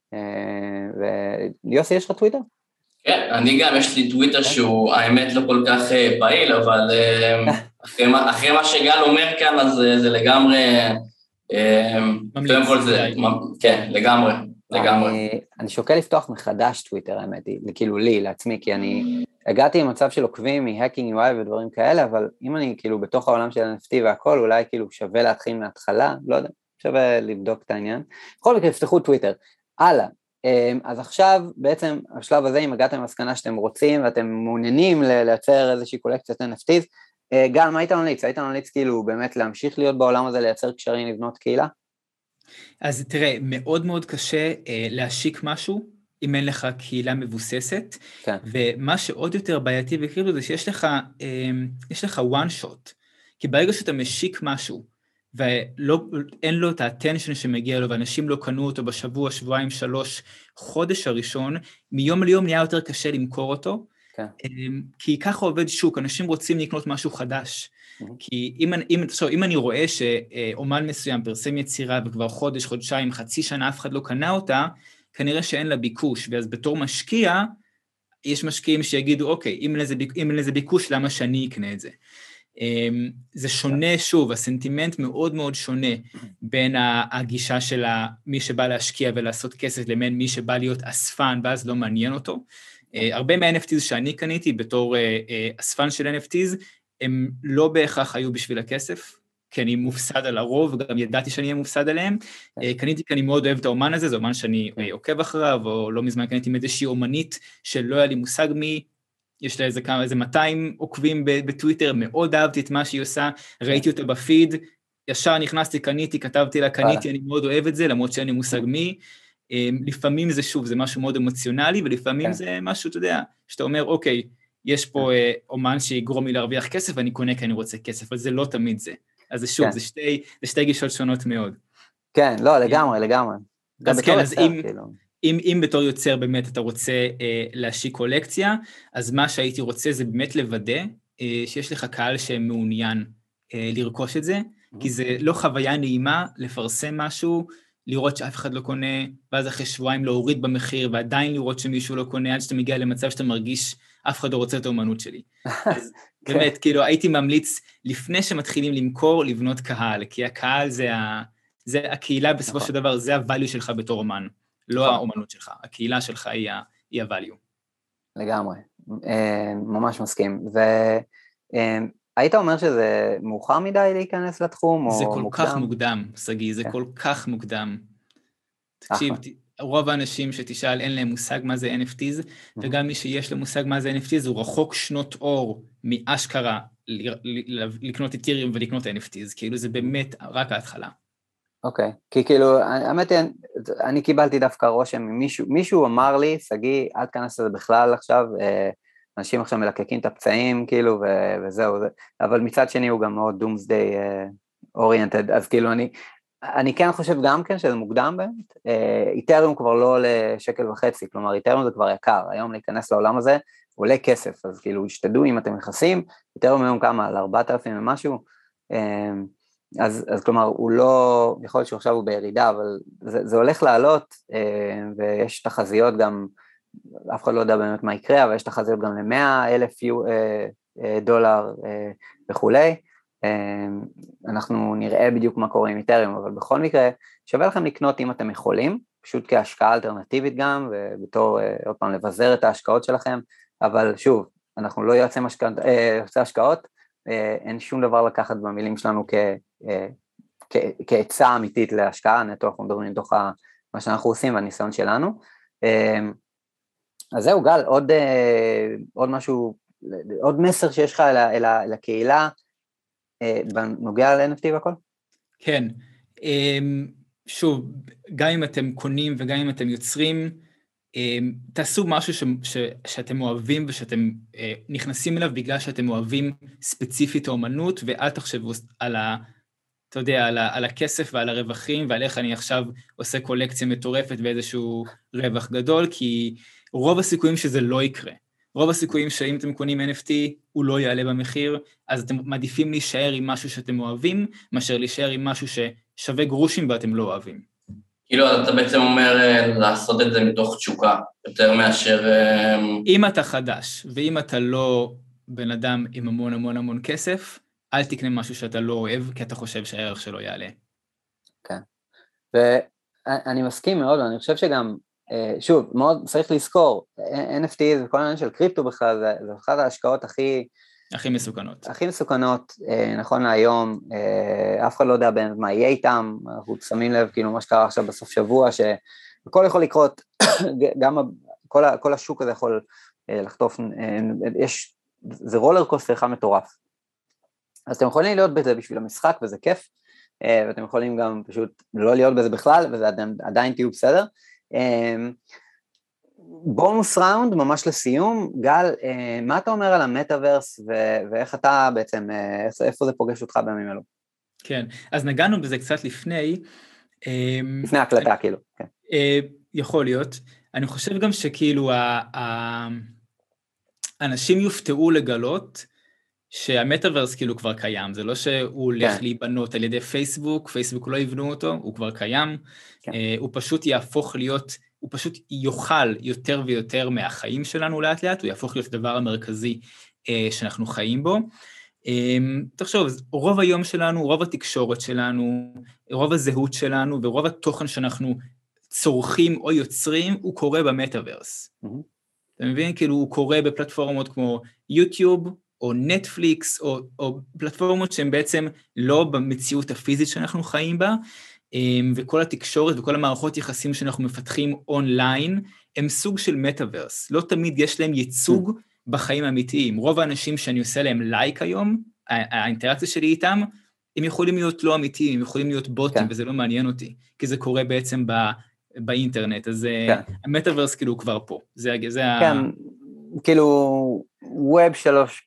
ויוסי, יש לך טוויטר? כן, אני גם, יש לי טוויטר שהוא, האמת, לא כל כך פעיל, אבל [LAUGHS] אחרי מה שגל אומר כאן, אז זה לגמרי... קודם כל זה, כן, לגמרי, לגמרי. אני שוקל לפתוח מחדש טוויטר, האמת היא, כאילו לי, לעצמי, כי אני הגעתי למצב של עוקבים מ-Hacking UI ודברים כאלה, אבל אם אני כאילו בתוך העולם של NFT והכל, אולי כאילו שווה להתחיל מההתחלה, לא יודע, שווה לבדוק את העניין. בכל מקרה, תפתחו טוויטר. הלאה. אז עכשיו, בעצם, השלב הזה, אם הגעתם למסקנה שאתם רוצים ואתם מעוניינים לייצר איזושהי קולקציית NFTs, גל, מה היית ממליץ? היית ממליץ כאילו באמת להמשיך להיות בעולם הזה, לייצר קשרים, לבנות קהילה? אז תראה, מאוד מאוד קשה אה, להשיק משהו אם אין לך קהילה מבוססת, כן. ומה שעוד יותר בעייתי בקריפטו זה שיש לך, אה, יש לך one shot, כי ברגע שאתה משיק משהו, ואין לו את האטנשן שמגיע לו, ואנשים לא קנו אותו בשבוע, שבועיים, שלוש, חודש הראשון, מיום ליום נהיה יותר קשה למכור אותו, כן. אמ, כי ככה עובד שוק, אנשים רוצים לקנות משהו חדש. כי אם, אם, עכשיו, אם אני רואה שאומן מסוים פרסם יצירה וכבר חודש, חודשיים, חצי שנה אף אחד לא קנה אותה, כנראה שאין לה ביקוש, ואז בתור משקיע, יש משקיעים שיגידו, אוקיי, אם אין לזה ביקוש, למה שאני אקנה את זה? אמ, זה שונה, שוב, הסנטימנט מאוד מאוד שונה בין הגישה של מי שבא להשקיע ולעשות כסף לבין מי שבא להיות אספן ואז לא מעניין אותו. אה, הרבה מה-NFTs שאני קניתי בתור אה, אה, אספן של NFTs, הם לא בהכרח היו בשביל הכסף, כי אני מופסד על הרוב, וגם ידעתי שאני אהיה מופסד עליהם. כן. קניתי כי אני מאוד אוהב את האומן הזה, זה אומן שאני עוקב אחריו, או לא מזמן קניתי מאיזושהי אומנית שלא היה לי מושג מי, יש לה איזה כמה, איזה 200 עוקבים בטוויטר, מאוד אהבתי את מה שהיא עושה, ראיתי אותה בפיד, ישר נכנסתי, קניתי, כתבתי לה, קניתי, אני מאוד אוהב את זה, למרות שאין לי מושג מי. אמ, לפעמים זה שוב, זה משהו מאוד אמוציונלי, ולפעמים כן. זה משהו, אתה יודע, שאתה אומר, אוקיי, יש פה כן. אה, אומן שיגרום לי להרוויח כסף, ואני קונה כי אני רוצה כסף, אבל זה לא תמיד זה. אז זה שוב, כן. זה, שתי, זה שתי גישות שונות מאוד. כן, לא, לגמרי, לגמרי. אז כן, אז אם, כאילו. אם, אם בתור יוצר באמת אתה רוצה אה, להשיק קולקציה, אז מה שהייתי רוצה זה באמת לוודא אה, שיש לך קהל שמעוניין אה, לרכוש את זה, כי זה לא חוויה נעימה לפרסם משהו, לראות שאף אחד לא קונה, ואז אחרי שבועיים להוריד במחיר, ועדיין לראות שמישהו לא קונה, עד שאתה מגיע למצב שאתה מרגיש, אף אחד לא רוצה את האומנות שלי. [LAUGHS] אז כן. באמת, כאילו, הייתי ממליץ, לפני שמתחילים למכור, לבנות קהל, כי הקהל זה, ה... זה הקהילה בסופו של נכון. דבר, זה ה-value שלך בתור אומן, לא נכון. האומנות שלך, הקהילה שלך היא ה-value. לגמרי, אה, ממש מסכים. והיית אה, אומר שזה מאוחר מדי להיכנס לתחום, או מוקדם? זה כל כך מוקדם, שגיא, זה כן. כל כך מוקדם. תקשיב, רוב האנשים שתשאל אין להם מושג מה זה NFTs, וגם מי שיש לו מושג מה זה NFTs הוא רחוק שנות אור מאשכרה לקנות איתיריום ולקנות NFTs, כאילו זה באמת רק ההתחלה. אוקיי, okay. כי כאילו, האמת היא, אני קיבלתי דווקא רושם ממישהו, מישהו אמר לי, שגיא, אל תכנס לזה בכלל עכשיו, אה, אנשים עכשיו מלקקים את הפצעים, כאילו, ו- וזהו, זה, אבל מצד שני הוא גם מאוד דומסדיי אוריינטד, אז כאילו אני, אני כן חושב גם כן שזה מוקדם באמת, אה, איתריום כבר לא עולה שקל וחצי, כלומר איתריום זה כבר יקר, היום להיכנס לעולם הזה עולה כסף, אז כאילו השתדלו אם אתם נכנסים, איתריום היום כמה, על 4,000 ומשהו, אה, אז, אז כלומר הוא לא, יכול להיות שעכשיו הוא בירידה, אבל זה, זה הולך לעלות אה, ויש תחזיות גם, אף אחד לא יודע באמת מה יקרה, אבל יש תחזיות גם ל-100 אלף דולר וכולי, אנחנו נראה בדיוק מה קורה עם איתריום, אבל בכל מקרה שווה לכם לקנות אם אתם יכולים, פשוט כהשקעה אלטרנטיבית גם, ובתור, אה, עוד פעם, לבזר את ההשקעות שלכם, אבל שוב, אנחנו לא יועצי אה, השקעות, אה, אין שום דבר לקחת במילים שלנו כ, כ, כעצה אמיתית להשקעה, נטו אנחנו מדברים מתוך מה שאנחנו עושים והניסיון שלנו. אמ, אז זהו, גל, עוד, עוד משהו, עוד מסר שיש לך לקהילה, אה, בנוגע ל-NFT והכל? כן. אמ, שוב, גם אם אתם קונים וגם אם אתם יוצרים, אמ, תעשו משהו ש, ש, שאתם אוהבים ושאתם אה, נכנסים אליו בגלל שאתם אוהבים ספציפית האומנות, ואל תחשבו על ה... אתה יודע, על, ה, על הכסף ועל הרווחים ועל איך אני עכשיו עושה קולקציה מטורפת ואיזשהו רווח גדול, כי רוב הסיכויים שזה לא יקרה. רוב הסיכויים שאם אתם קונים NFT, הוא לא יעלה במחיר, אז אתם מעדיפים להישאר עם משהו שאתם אוהבים, מאשר להישאר עם משהו ששווה גרושים ואתם לא אוהבים. כאילו, אתה בעצם אומר אה, לעשות את זה מתוך תשוקה, יותר מאשר... אה, אם אתה חדש, ואם אתה לא בן אדם עם המון המון המון כסף, אל תקנה משהו שאתה לא אוהב, כי אתה חושב שהערך שלו יעלה. כן. ואני מסכים מאוד, ואני חושב שגם, שוב, מאוד צריך לזכור, NFT זה כל העניין של קריפטו בכלל, זה, זה אחת ההשקעות הכי... הכי מסוכנות. הכי מסוכנות, אה, נכון להיום, אה, אף אחד לא יודע באמת מה יהיה איתם, אנחנו שמים לב כאילו מה שקרה עכשיו בסוף שבוע, שהכל יכול לקרות, [COUGHS] גם כל, כל השוק הזה יכול לחטוף, יש, זה רולר קוסטר אחד מטורף. אז אתם יכולים להיות בזה בשביל המשחק וזה כיף, אה, ואתם יכולים גם פשוט לא להיות בזה בכלל, וזה עדיין תהיו בסדר. אה, בונוס ראונד, ממש לסיום, גל, אה, מה אתה אומר על המטאוורס ואיך אתה בעצם, איפה זה פוגש אותך בימים אלו? כן, אז נגענו בזה קצת לפני. לפני ההקלטה, כאילו, כן. יכול להיות. אני חושב גם שכאילו האנשים יופתעו לגלות שהמטאוורס כאילו כבר קיים, זה לא שהוא הולך כן. להיבנות על ידי פייסבוק, פייסבוק לא יבנו אותו, הוא כבר קיים, כן. אה, הוא פשוט יהפוך להיות, הוא פשוט יאכל יותר ויותר מהחיים שלנו לאט לאט, הוא יהפוך להיות הדבר המרכזי אה, שאנחנו חיים בו. אה, תחשוב, רוב היום שלנו, רוב התקשורת שלנו, רוב הזהות שלנו ורוב התוכן שאנחנו צורכים או יוצרים, הוא קורה במטאוורס. Mm-hmm. אתה מבין? כאילו הוא קורה בפלטפורמות כמו יוטיוב, או נטפליקס, או, או פלטפורמות שהן בעצם לא במציאות הפיזית שאנחנו חיים בה, אמ, וכל התקשורת וכל המערכות יחסים שאנחנו מפתחים אונליין, הם סוג של מטאוורס. לא תמיד יש להם ייצוג בחיים האמיתיים. רוב האנשים שאני עושה להם לייק היום, האינטראקציה שלי איתם, הם יכולים להיות לא אמיתיים, הם יכולים להיות בוטים, כן. וזה לא מעניין אותי, כי זה קורה בעצם ב, באינטרנט, אז אה, כן. המטאוורס כאילו כבר פה. זה, זה כן, ה... כאילו, Web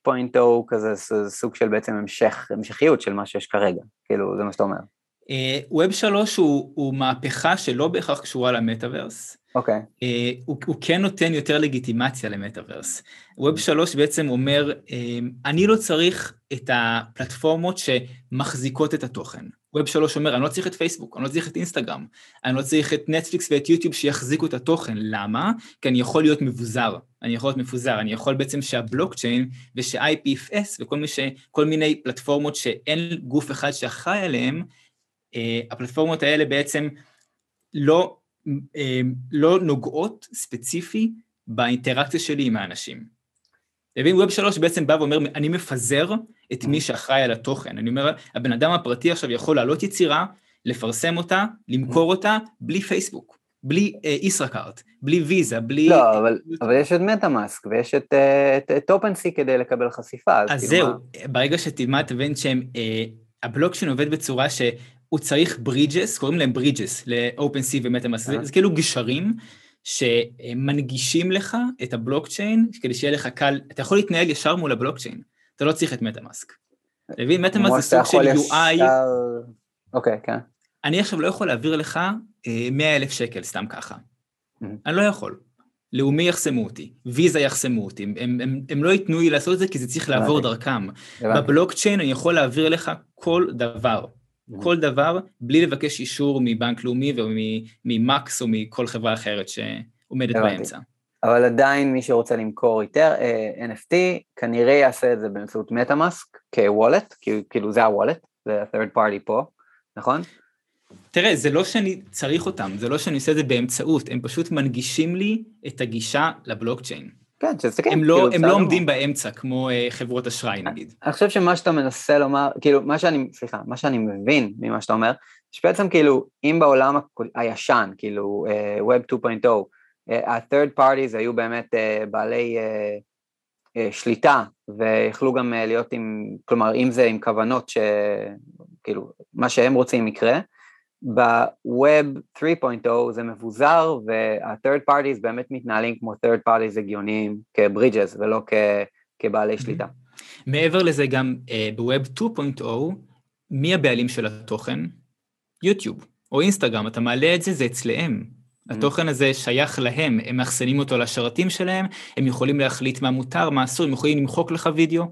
3.0 כזה, זה סוג של בעצם המשך, המשכיות של מה שיש כרגע, כאילו, זה מה שאתה אומר. Uh, Web 3 הוא, הוא מהפכה שלא בהכרח קשורה למטאוורס. אוקיי. Okay. Uh, הוא, הוא כן נותן יותר לגיטימציה למטאוורס. Web 3 בעצם אומר, uh, אני לא צריך את הפלטפורמות שמחזיקות את התוכן. ווב שלוש אומר, אני לא צריך את פייסבוק, אני לא צריך את אינסטגרם, אני לא צריך את נטפליקס ואת יוטיוב שיחזיקו את התוכן. למה? כי אני יכול להיות מבוזר. אני יכול להיות מפוזר, אני יכול בעצם שהבלוקצ'יין וש-IPFS וכל מי ש... כל מיני פלטפורמות שאין גוף אחד שאחראי עליהן, אה, הפלטפורמות האלה בעצם לא, אה, לא נוגעות ספציפי באינטראקציה שלי עם האנשים. מבין? Web שלוש בעצם בא ואומר, אני מפזר את מי שאחראי על התוכן. אני אומר, הבן אדם הפרטי עכשיו יכול להעלות יצירה, לפרסם אותה, למכור אותה, בלי פייסבוק, בלי אה, ישראכרט, בלי ויזה, בלי... לא, אבל, אבל יש את MetaMask ויש את, אה, את, את OpenSea כדי לקבל חשיפה. אז, אז כאילו זהו, מה... ברגע שתלמד, תבין שהם, אה, הבלוקצ'יין עובד בצורה שהוא צריך bridges, קוראים להם bridges, ל-OpenSea ו-MetaMask, זה, זה כאילו גשרים. שמנגישים לך את הבלוקצ'יין, כדי שיהיה לך קל, אתה יכול להתנהל ישר מול הבלוקצ'יין, אתה לא צריך את מטאמאסק. אתה מבין? מטאמאסק זה סוג של UI. אוקיי, כן. אני עכשיו לא יכול להעביר לך 100 אה, אלף שקל סתם ככה. Mm-hmm. אני לא יכול. לאומי יחסמו אותי, ויזה יחסמו אותי, הם, הם, הם, הם לא ייתנו לי לעשות את זה כי זה צריך לעבור דרכם. בבלוקצ'יין אני יכול להעביר לך כל דבר. כל דבר, בלי לבקש אישור מבנק לאומי וממקס או מכל חברה אחרת שעומדת באמצע. אבל עדיין מי שרוצה למכור יותר uh, NFT, כנראה יעשה את זה באמצעות מטאמאסק כוולט, כאילו זה הוולט, זה ה-third party פה, נכון? תראה, זה לא שאני צריך אותם, זה לא שאני עושה את זה באמצעות, הם פשוט מנגישים לי את הגישה לבלוקצ'יין. כן, שזה כן. הם לא, כאילו, הם לא עומדים באמצע, כמו uh, חברות אשראי נגיד. אני חושב שמה שאתה מנסה לומר, כאילו, מה שאני, סליחה, מה שאני מבין ממה שאתה אומר, שבעצם כאילו, אם בעולם הישן, כאילו, uh, Web 2.0, uh, ה-third parties היו באמת uh, בעלי uh, uh, שליטה, ויכלו גם uh, להיות עם, כלומר, אם זה עם כוונות שכאילו, מה שהם רוצים יקרה, ב-Web 3.0 זה מבוזר וה-third parties באמת מתנהלים כמו third parties הגיוניים כברידג'ס ולא כ- כבעלי שליטה. מעבר לזה גם uh, ב-Web 2.0, מי הבעלים של התוכן? יוטיוב או אינסטגרם, אתה מעלה את זה, זה אצלהם. התוכן הזה שייך להם, הם מאחסנים אותו לשרתים שלהם, הם יכולים להחליט מה מותר, מה אסור, הם יכולים למחוק לך וידאו,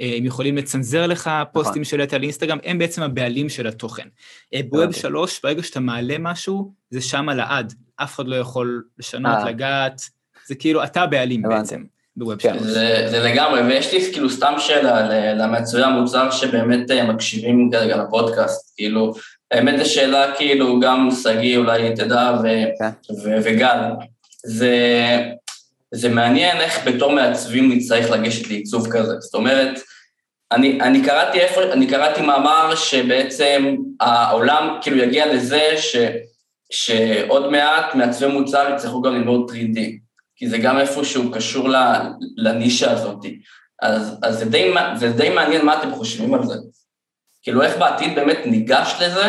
אה, הם יכולים לצנזר לך פוסטים נכון. שלט על אינסטגרם, הם בעצם הבעלים של התוכן. אה, בווב שלוש, ברגע שאתה מעלה משהו, זה שם לעד, אף אחד לא יכול לשנות, אה. לגעת, זה כאילו, אתה הבעלים בעצם. בווב כן. שלוש. זה, זה לגמרי, ויש לי כאילו סתם שאלה למצויה המוצר שבאמת מקשיבים כרגע לפודקאסט, כאילו, האמת זו שאלה כאילו, גם שגיא אולי תדע, ו, כן. ו, וגל, זה, זה מעניין איך בתור מעצבים נצטרך לגשת לעיצוב כזה. זאת אומרת, אני, אני, קראתי איפה, אני קראתי מאמר שבעצם העולם כאילו יגיע לזה ש, שעוד מעט מעצבי מוצר יצטרכו גם ללמוד 3D, כי זה גם איפשהו קשור לנישה הזאת. אז, אז זה, די, זה די מעניין מה אתם חושבים על זה. כאילו איך בעתיד באמת ניגש לזה,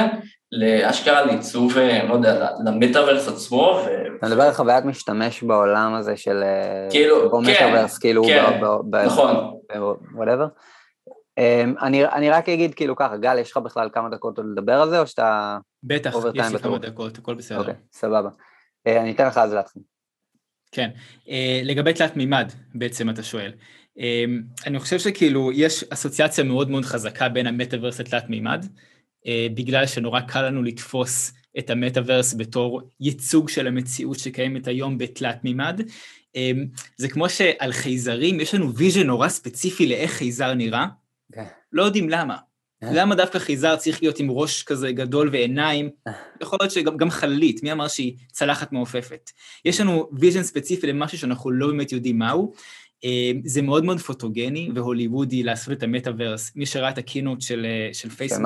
לאשכרה לעיצוב, אה, לא יודע, למטאוורס עצמו. ו... אתה מדבר על חוויית משתמש בעולם הזה של... אה, כאילו, כן, מטאוורס, כאילו, כן, ב- ב- נכון. Whatever. אמ, אני, אני רק אגיד כאילו ככה, גל, יש לך בכלל כמה דקות עוד לדבר על זה, או שאתה... בטח, יש לי כמה דקות, הכל בסדר. אוקיי, סבבה. אה, אני אתן לך אז להתחיל. כן, לגבי תלת מימד בעצם אתה שואל. אמ, אני חושב שכאילו יש אסוציאציה מאוד מאוד חזקה בין המטאוורס לתלת מימד, אה, בגלל שנורא קל לנו לתפוס את המטאוורס בתור ייצוג של המציאות שקיימת היום בתלת מימד. אמ, זה כמו שעל חייזרים יש לנו vision נורא ספציפי לאיך חייזר נראה, אוקיי. כן. לא יודעים למה. אה. למה דווקא חייזר צריך להיות עם ראש כזה גדול ועיניים? אה. יכול להיות שגם חללית, מי אמר שהיא צלחת מעופפת? יש לנו vision ספציפי למשהו שאנחנו לא באמת יודעים מהו, זה מאוד מאוד פוטוגני והוליוודי לעשות את המטאוורס. מי שראה את ה-keynote של, אה, של פייסבוק,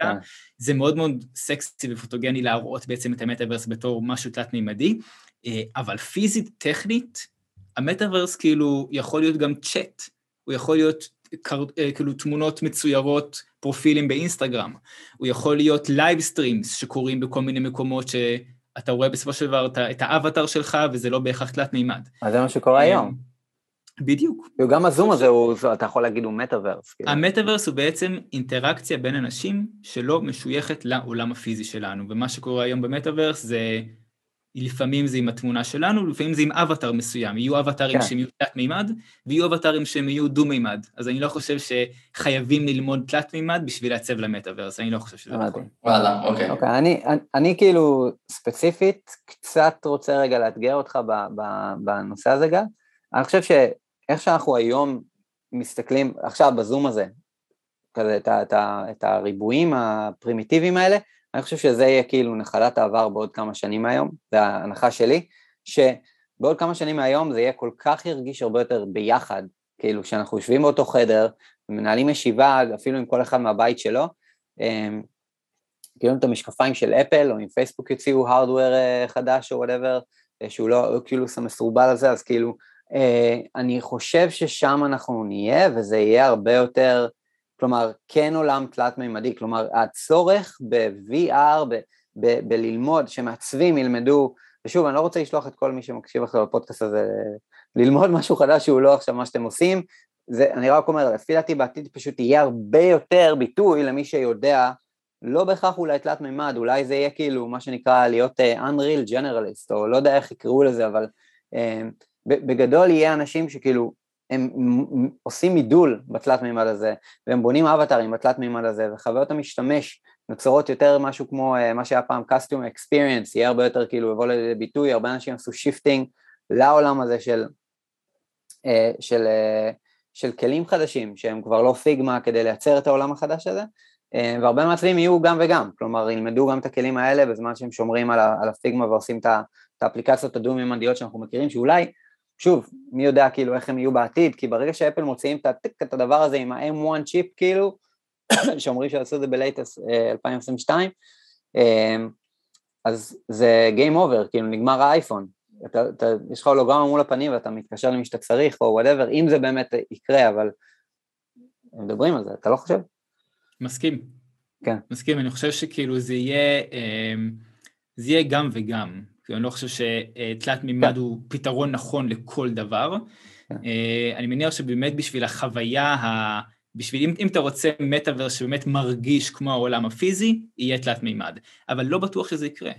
כן. זה מאוד מאוד סקסי ופוטוגני להראות בעצם את המטאוורס בתור משהו תלת-מימדי, אה, אבל פיזית, טכנית, המטאוורס כאילו יכול להיות גם צ'אט, הוא יכול להיות אה, כאילו תמונות מצוירות, פרופילים באינסטגרם, הוא יכול להיות live streams שקורים בכל מיני מקומות שאתה רואה בסופו של דבר את האבטר שלך וזה לא בהכרח תלת מימד. אז זה מה שקורה היום. בדיוק. גם הזום הזה, הוא, אתה יכול להגיד, הוא מטאוורס. כאילו. המטאוורס הוא בעצם אינטראקציה בין אנשים שלא משויכת לעולם הפיזי שלנו, ומה שקורה היום במטאוורס זה, לפעמים זה עם התמונה שלנו, לפעמים זה עם אבטאר מסוים, יהיו אבטארים כן. שהם יהיו תלת-מימד, ויהיו אבטארים שהם יהיו דו-מימד. אז אני לא חושב שחייבים ללמוד תלת-מימד בשביל לעצב למטאוורס, אני לא חושב שזה נכון. וואלה, אוקיי. אוקיי, אני, אני, אני כאילו ספציפית קצת רוצה רגע לאתגר אותך בנושא הזה, גל. אני חושב ש... איך שאנחנו היום מסתכלים, עכשיו בזום הזה, כזה את, את, את הריבועים הפרימיטיביים האלה, אני חושב שזה יהיה כאילו נחלת העבר בעוד כמה שנים מהיום, זה ההנחה שלי, שבעוד כמה שנים מהיום זה יהיה כל כך ירגיש הרבה יותר ביחד, כאילו שאנחנו יושבים באותו חדר, מנהלים ישיבה, אפילו עם כל אחד מהבית שלו, אמ, כאילו את המשקפיים של אפל, או אם פייסבוק יוציאו hardware אה, חדש או whatever, אה, שהוא לא כאילו מסורבל הזה, אז כאילו אני חושב ששם אנחנו נהיה, וזה יהיה הרבה יותר, כלומר, כן עולם תלת-מימדי, כלומר, הצורך ב-VR, בללמוד, שמעצבים ילמדו, ושוב, אני לא רוצה לשלוח את כל מי שמקשיב עכשיו לפודקאסט הזה ללמוד משהו חדש שהוא לא עכשיו מה שאתם עושים, זה, אני רק אומר, לפי דעתי בעתיד פשוט יהיה הרבה יותר ביטוי למי שיודע, לא בהכרח אולי תלת מימד, אולי זה יהיה כאילו מה שנקרא להיות uh, Unreal Generalist, או לא יודע איך יקראו לזה, אבל uh, בגדול יהיה אנשים שכאילו, הם עושים מידול בתלת מימד הזה, והם בונים אבטרים בתלת מימד הזה, וחוויות המשתמש נוצרות יותר משהו כמו אה, מה שהיה פעם custom experience, יהיה הרבה יותר כאילו יבוא לידי ביטוי, הרבה אנשים עשו shifting לעולם הזה של, אה, של, אה, של כלים חדשים, שהם כבר לא Figma כדי לייצר את העולם החדש הזה, והרבה מעצבים יהיו גם וגם, כלומר ילמדו גם את הכלים האלה בזמן שהם שומרים על ה-Figma ועושים את האפליקציות הדו-מימדיות שאנחנו מכירים, שאולי שוב, מי יודע כאילו איך הם יהיו בעתיד, כי ברגע שאפל מוציאים את הדבר הזה עם ה-M1 צ'יפ כאילו, [COUGHS] שאומרים שעשו את זה ב-late 2022, אמ, אז זה Game Over, כאילו נגמר האייפון. אתה, אתה, יש לך הולוגרמה מול הפנים ואתה מתקשר למי שאתה צריך או וואטאבר, אם זה באמת יקרה, אבל מדברים על זה, אתה לא חושב? מסכים. כן. מסכים, אני חושב שכאילו זה יהיה, אמ, זה יהיה גם וגם. אני לא חושב שתלת מימד כן. הוא פתרון נכון לכל דבר. כן. אה, אני מניח שבאמת בשביל החוויה, ה... בשביל, אם, אם אתה רוצה מטאוורס שבאמת מרגיש כמו העולם הפיזי, יהיה תלת מימד. אבל לא בטוח שזה יקרה.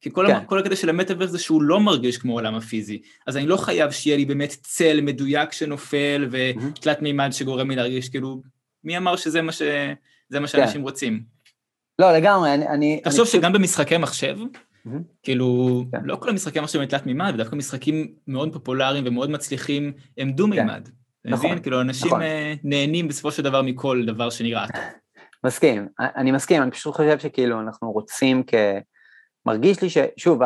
כי כל, כן. כל הקטע של המטאוורס זה שהוא לא מרגיש כמו העולם הפיזי. אז אני לא חייב שיהיה לי באמת צל מדויק שנופל ותלת מימד שגורם לי להרגיש כאילו, מי אמר שזה מה, ש... מה שאנשים כן. רוצים? לא, לגמרי, אני... אני תחשוב אני... שגם במשחקי מחשב. כאילו, כן. לא כל המשחקי מחשב הם תלת מימד, דווקא משחקים מאוד פופולריים ומאוד מצליחים הם דו מימד. כן. נכון. מבין? כאילו, אנשים נכון. אה, נהנים בסופו של דבר מכל דבר שנראה [LAUGHS] מסכים, אני מסכים, אני פשוט חושב שכאילו אנחנו רוצים כ... מרגיש לי ששוב,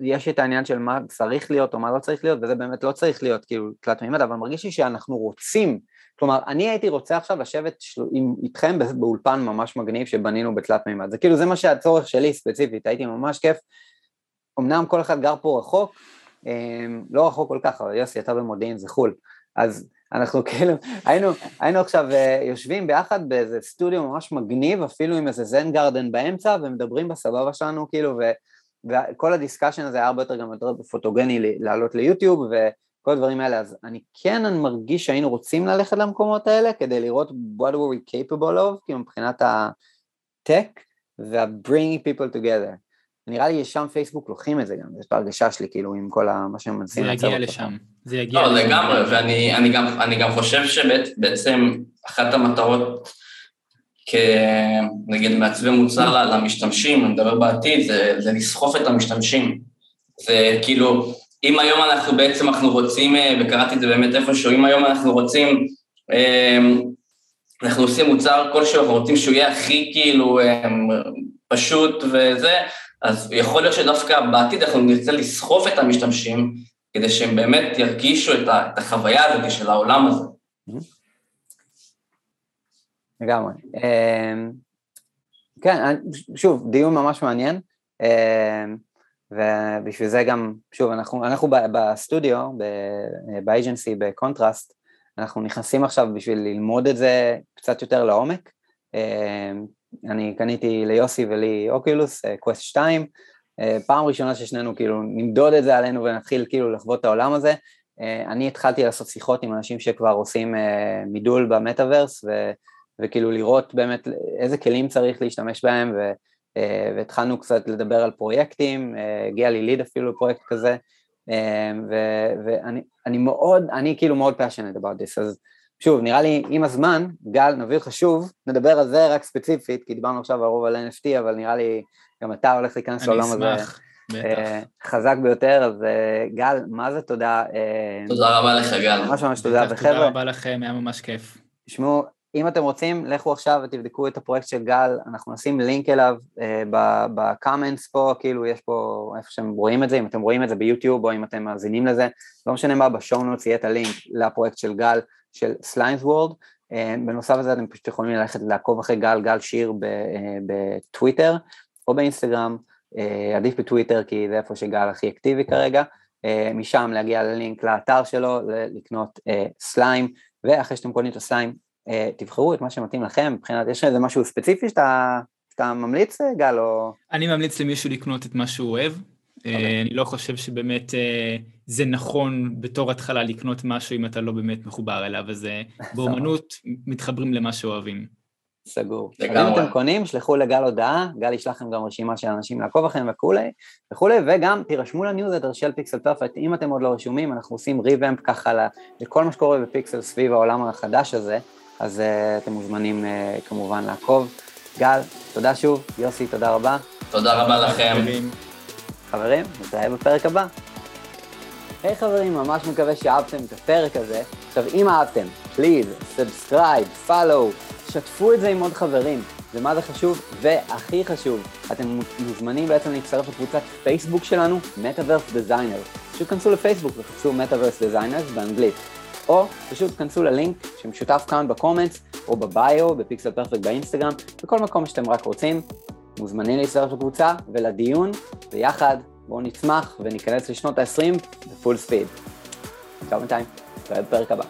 יש את העניין של מה צריך להיות או מה לא צריך להיות, וזה באמת לא צריך להיות כאילו תלת מימד, אבל מרגיש לי שאנחנו רוצים, כלומר, אני הייתי רוצה עכשיו לשבת של... עם, איתכם באולפן ממש מגניב שבנינו בתלת מימד, זה כאילו, זה מה שהצורך שלי ספציפית, הייתי ממש כיף, אמנם כל אחד גר פה רחוק, אמ, לא רחוק כל כך, אבל יוסי, אתה במודיעין, זה חו"ל, אז אנחנו [LAUGHS] כאילו, היינו, היינו עכשיו אה, יושבים ביחד באיזה סטודיו ממש מגניב, אפילו עם איזה זן גרדן באמצע, ומדברים בסבבה שלנו, כאילו, ו, וכל הדיסקשן הזה היה הרבה יותר גם יותר פוטוגני לעלות ליוטיוב, וכל הדברים האלה, אז אני כן אני מרגיש שהיינו רוצים ללכת למקומות האלה, כדי לראות what were we capable of, כאילו מבחינת ה-tech, וה-bringing people together. נראה לי ששם פייסבוק לוקחים את זה גם, יש את ההרגשה שלי, כאילו, עם כל מה שהם מנסים לצאת. זה יגיע לשם. זה יגיע לא, לשם. לא, לגמרי, ואני אני גם, אני גם חושב שבעצם אחת המטרות כנגיד מעצבי מוצר למשתמשים, אני מדבר בעתיד, זה, זה לסחוף את המשתמשים. זה כאילו, אם היום אנחנו בעצם, אנחנו רוצים, אה, וקראתי את זה באמת איפשהו, אם היום אנחנו רוצים, אה, אנחנו עושים מוצר כלשהו, אנחנו רוצים שהוא יהיה הכי כאילו אה, פשוט וזה, אז יכול להיות שדווקא בעתיד אנחנו נרצה לסחוף את המשתמשים, כדי שהם באמת ירגישו את החוויה הזאת של העולם הזה. לגמרי. אמ, כן, שוב, דיון ממש מעניין, אמ, ובשביל זה גם, שוב, אנחנו, אנחנו בסטודיו, ב-agency, בקונטרסט, אנחנו נכנסים עכשיו בשביל ללמוד את זה קצת יותר לעומק. אמ, אני קניתי ליוסי ולי Oculus, Quest 2, פעם ראשונה ששנינו כאילו נמדוד את זה עלינו ונתחיל כאילו לחוות את העולם הזה. אה, אני התחלתי לעשות שיחות עם אנשים שכבר עושים אה, מידול במטאוורס וכאילו לראות באמת איזה כלים צריך להשתמש בהם ו, אה, והתחלנו קצת לדבר על פרויקטים, הגיע לי ליד אפילו לפרויקט כזה ו, ואני מאוד, אני כאילו מאוד passionate about this, אז שוב, נראה לי עם הזמן, גל, נביא לך שוב, נדבר על זה רק ספציפית, כי דיברנו עכשיו הרוב על NFT, אבל נראה לי גם אתה הולך להיכנס לעולם הזה. אני אשמח, בטח. אה, חזק ביותר, אז אה, גל, מה זה תודה? אה, תודה רבה לך, גל. ממש ממש תודה, וחבר'ה... תודה רבה לכם, היה ממש כיף. תשמעו, אם אתם רוצים, לכו עכשיו ותבדקו את הפרויקט של גל, אנחנו נשים לינק אליו ב comments פה, כאילו יש פה איפה שהם רואים את זה, אם אתם רואים את זה ביוטיוב או אם אתם מאזינים לזה, לא משנה מה, ב show יהיה את הלינק לפרויקט של גל, של Slimes World. בנוסף לזה אתם פשוט יכולים ללכת לעקוב אחרי גל, גל שיר בטוויטר או באינסטגרם, אה, עדיף בטוויטר כי זה איפה שגל הכי אקטיבי כרגע, אה, משם להגיע ללינק לאתר שלו, לקנות אה, slime, ואחרי שאתם קונים את ה slime, תבחרו את מה שמתאים לכם, מבחינת, יש איזה משהו ספציפי שאתה, שאתה ממליץ, גל, או... אני ממליץ למישהו לקנות את מה שהוא אוהב. Okay. אוקיי. אני לא חושב שבאמת זה נכון בתור התחלה לקנות משהו אם אתה לא באמת מחובר אליו, אז [LAUGHS] באומנות מתחברים למה שאוהבים. סגור. לגמרי. אם אתם קונים, שלחו לגל הודעה, גל ישלח לכם גם רשימה של אנשים לעקוב אחריהם וכולי, וכולי, וגם תירשמו לניוזלטר של Pixel Perfect, אם אתם עוד לא רשומים, אנחנו עושים revamp ככה לכל מה שקורה בפיקסל סביב העולם החדש הזה, אז uh, אתם מוזמנים uh, כמובן לעקוב. גל, תודה שוב, יוסי, תודה רבה. תודה רבה לכם. חברים, נתראה בפרק הבא. היי hey, חברים, ממש מקווה שאהבתם את הפרק הזה. עכשיו, אם אהבתם, please, subscribe, follow, שתפו את זה עם עוד חברים, ומה זה חשוב? והכי חשוב, אתם מוזמנים בעצם להצטרף לקבוצת פייסבוק שלנו, Metaverse Designers. פשוט כנסו לפייסבוק וחפשו Metaverse Designers באנגלית. או פשוט כנסו ללינק שמשותף כאן בקומנטס, או בביו, בפיקסל פרפקט באינסטגרם, בכל מקום שאתם רק רוצים. מוזמנים להצטרף לקבוצה ולדיון, ויחד בואו נצמח וניכנס לשנות ה-20 בפול ספיד. עכשיו בינתיים, נתראה בפרק הבא.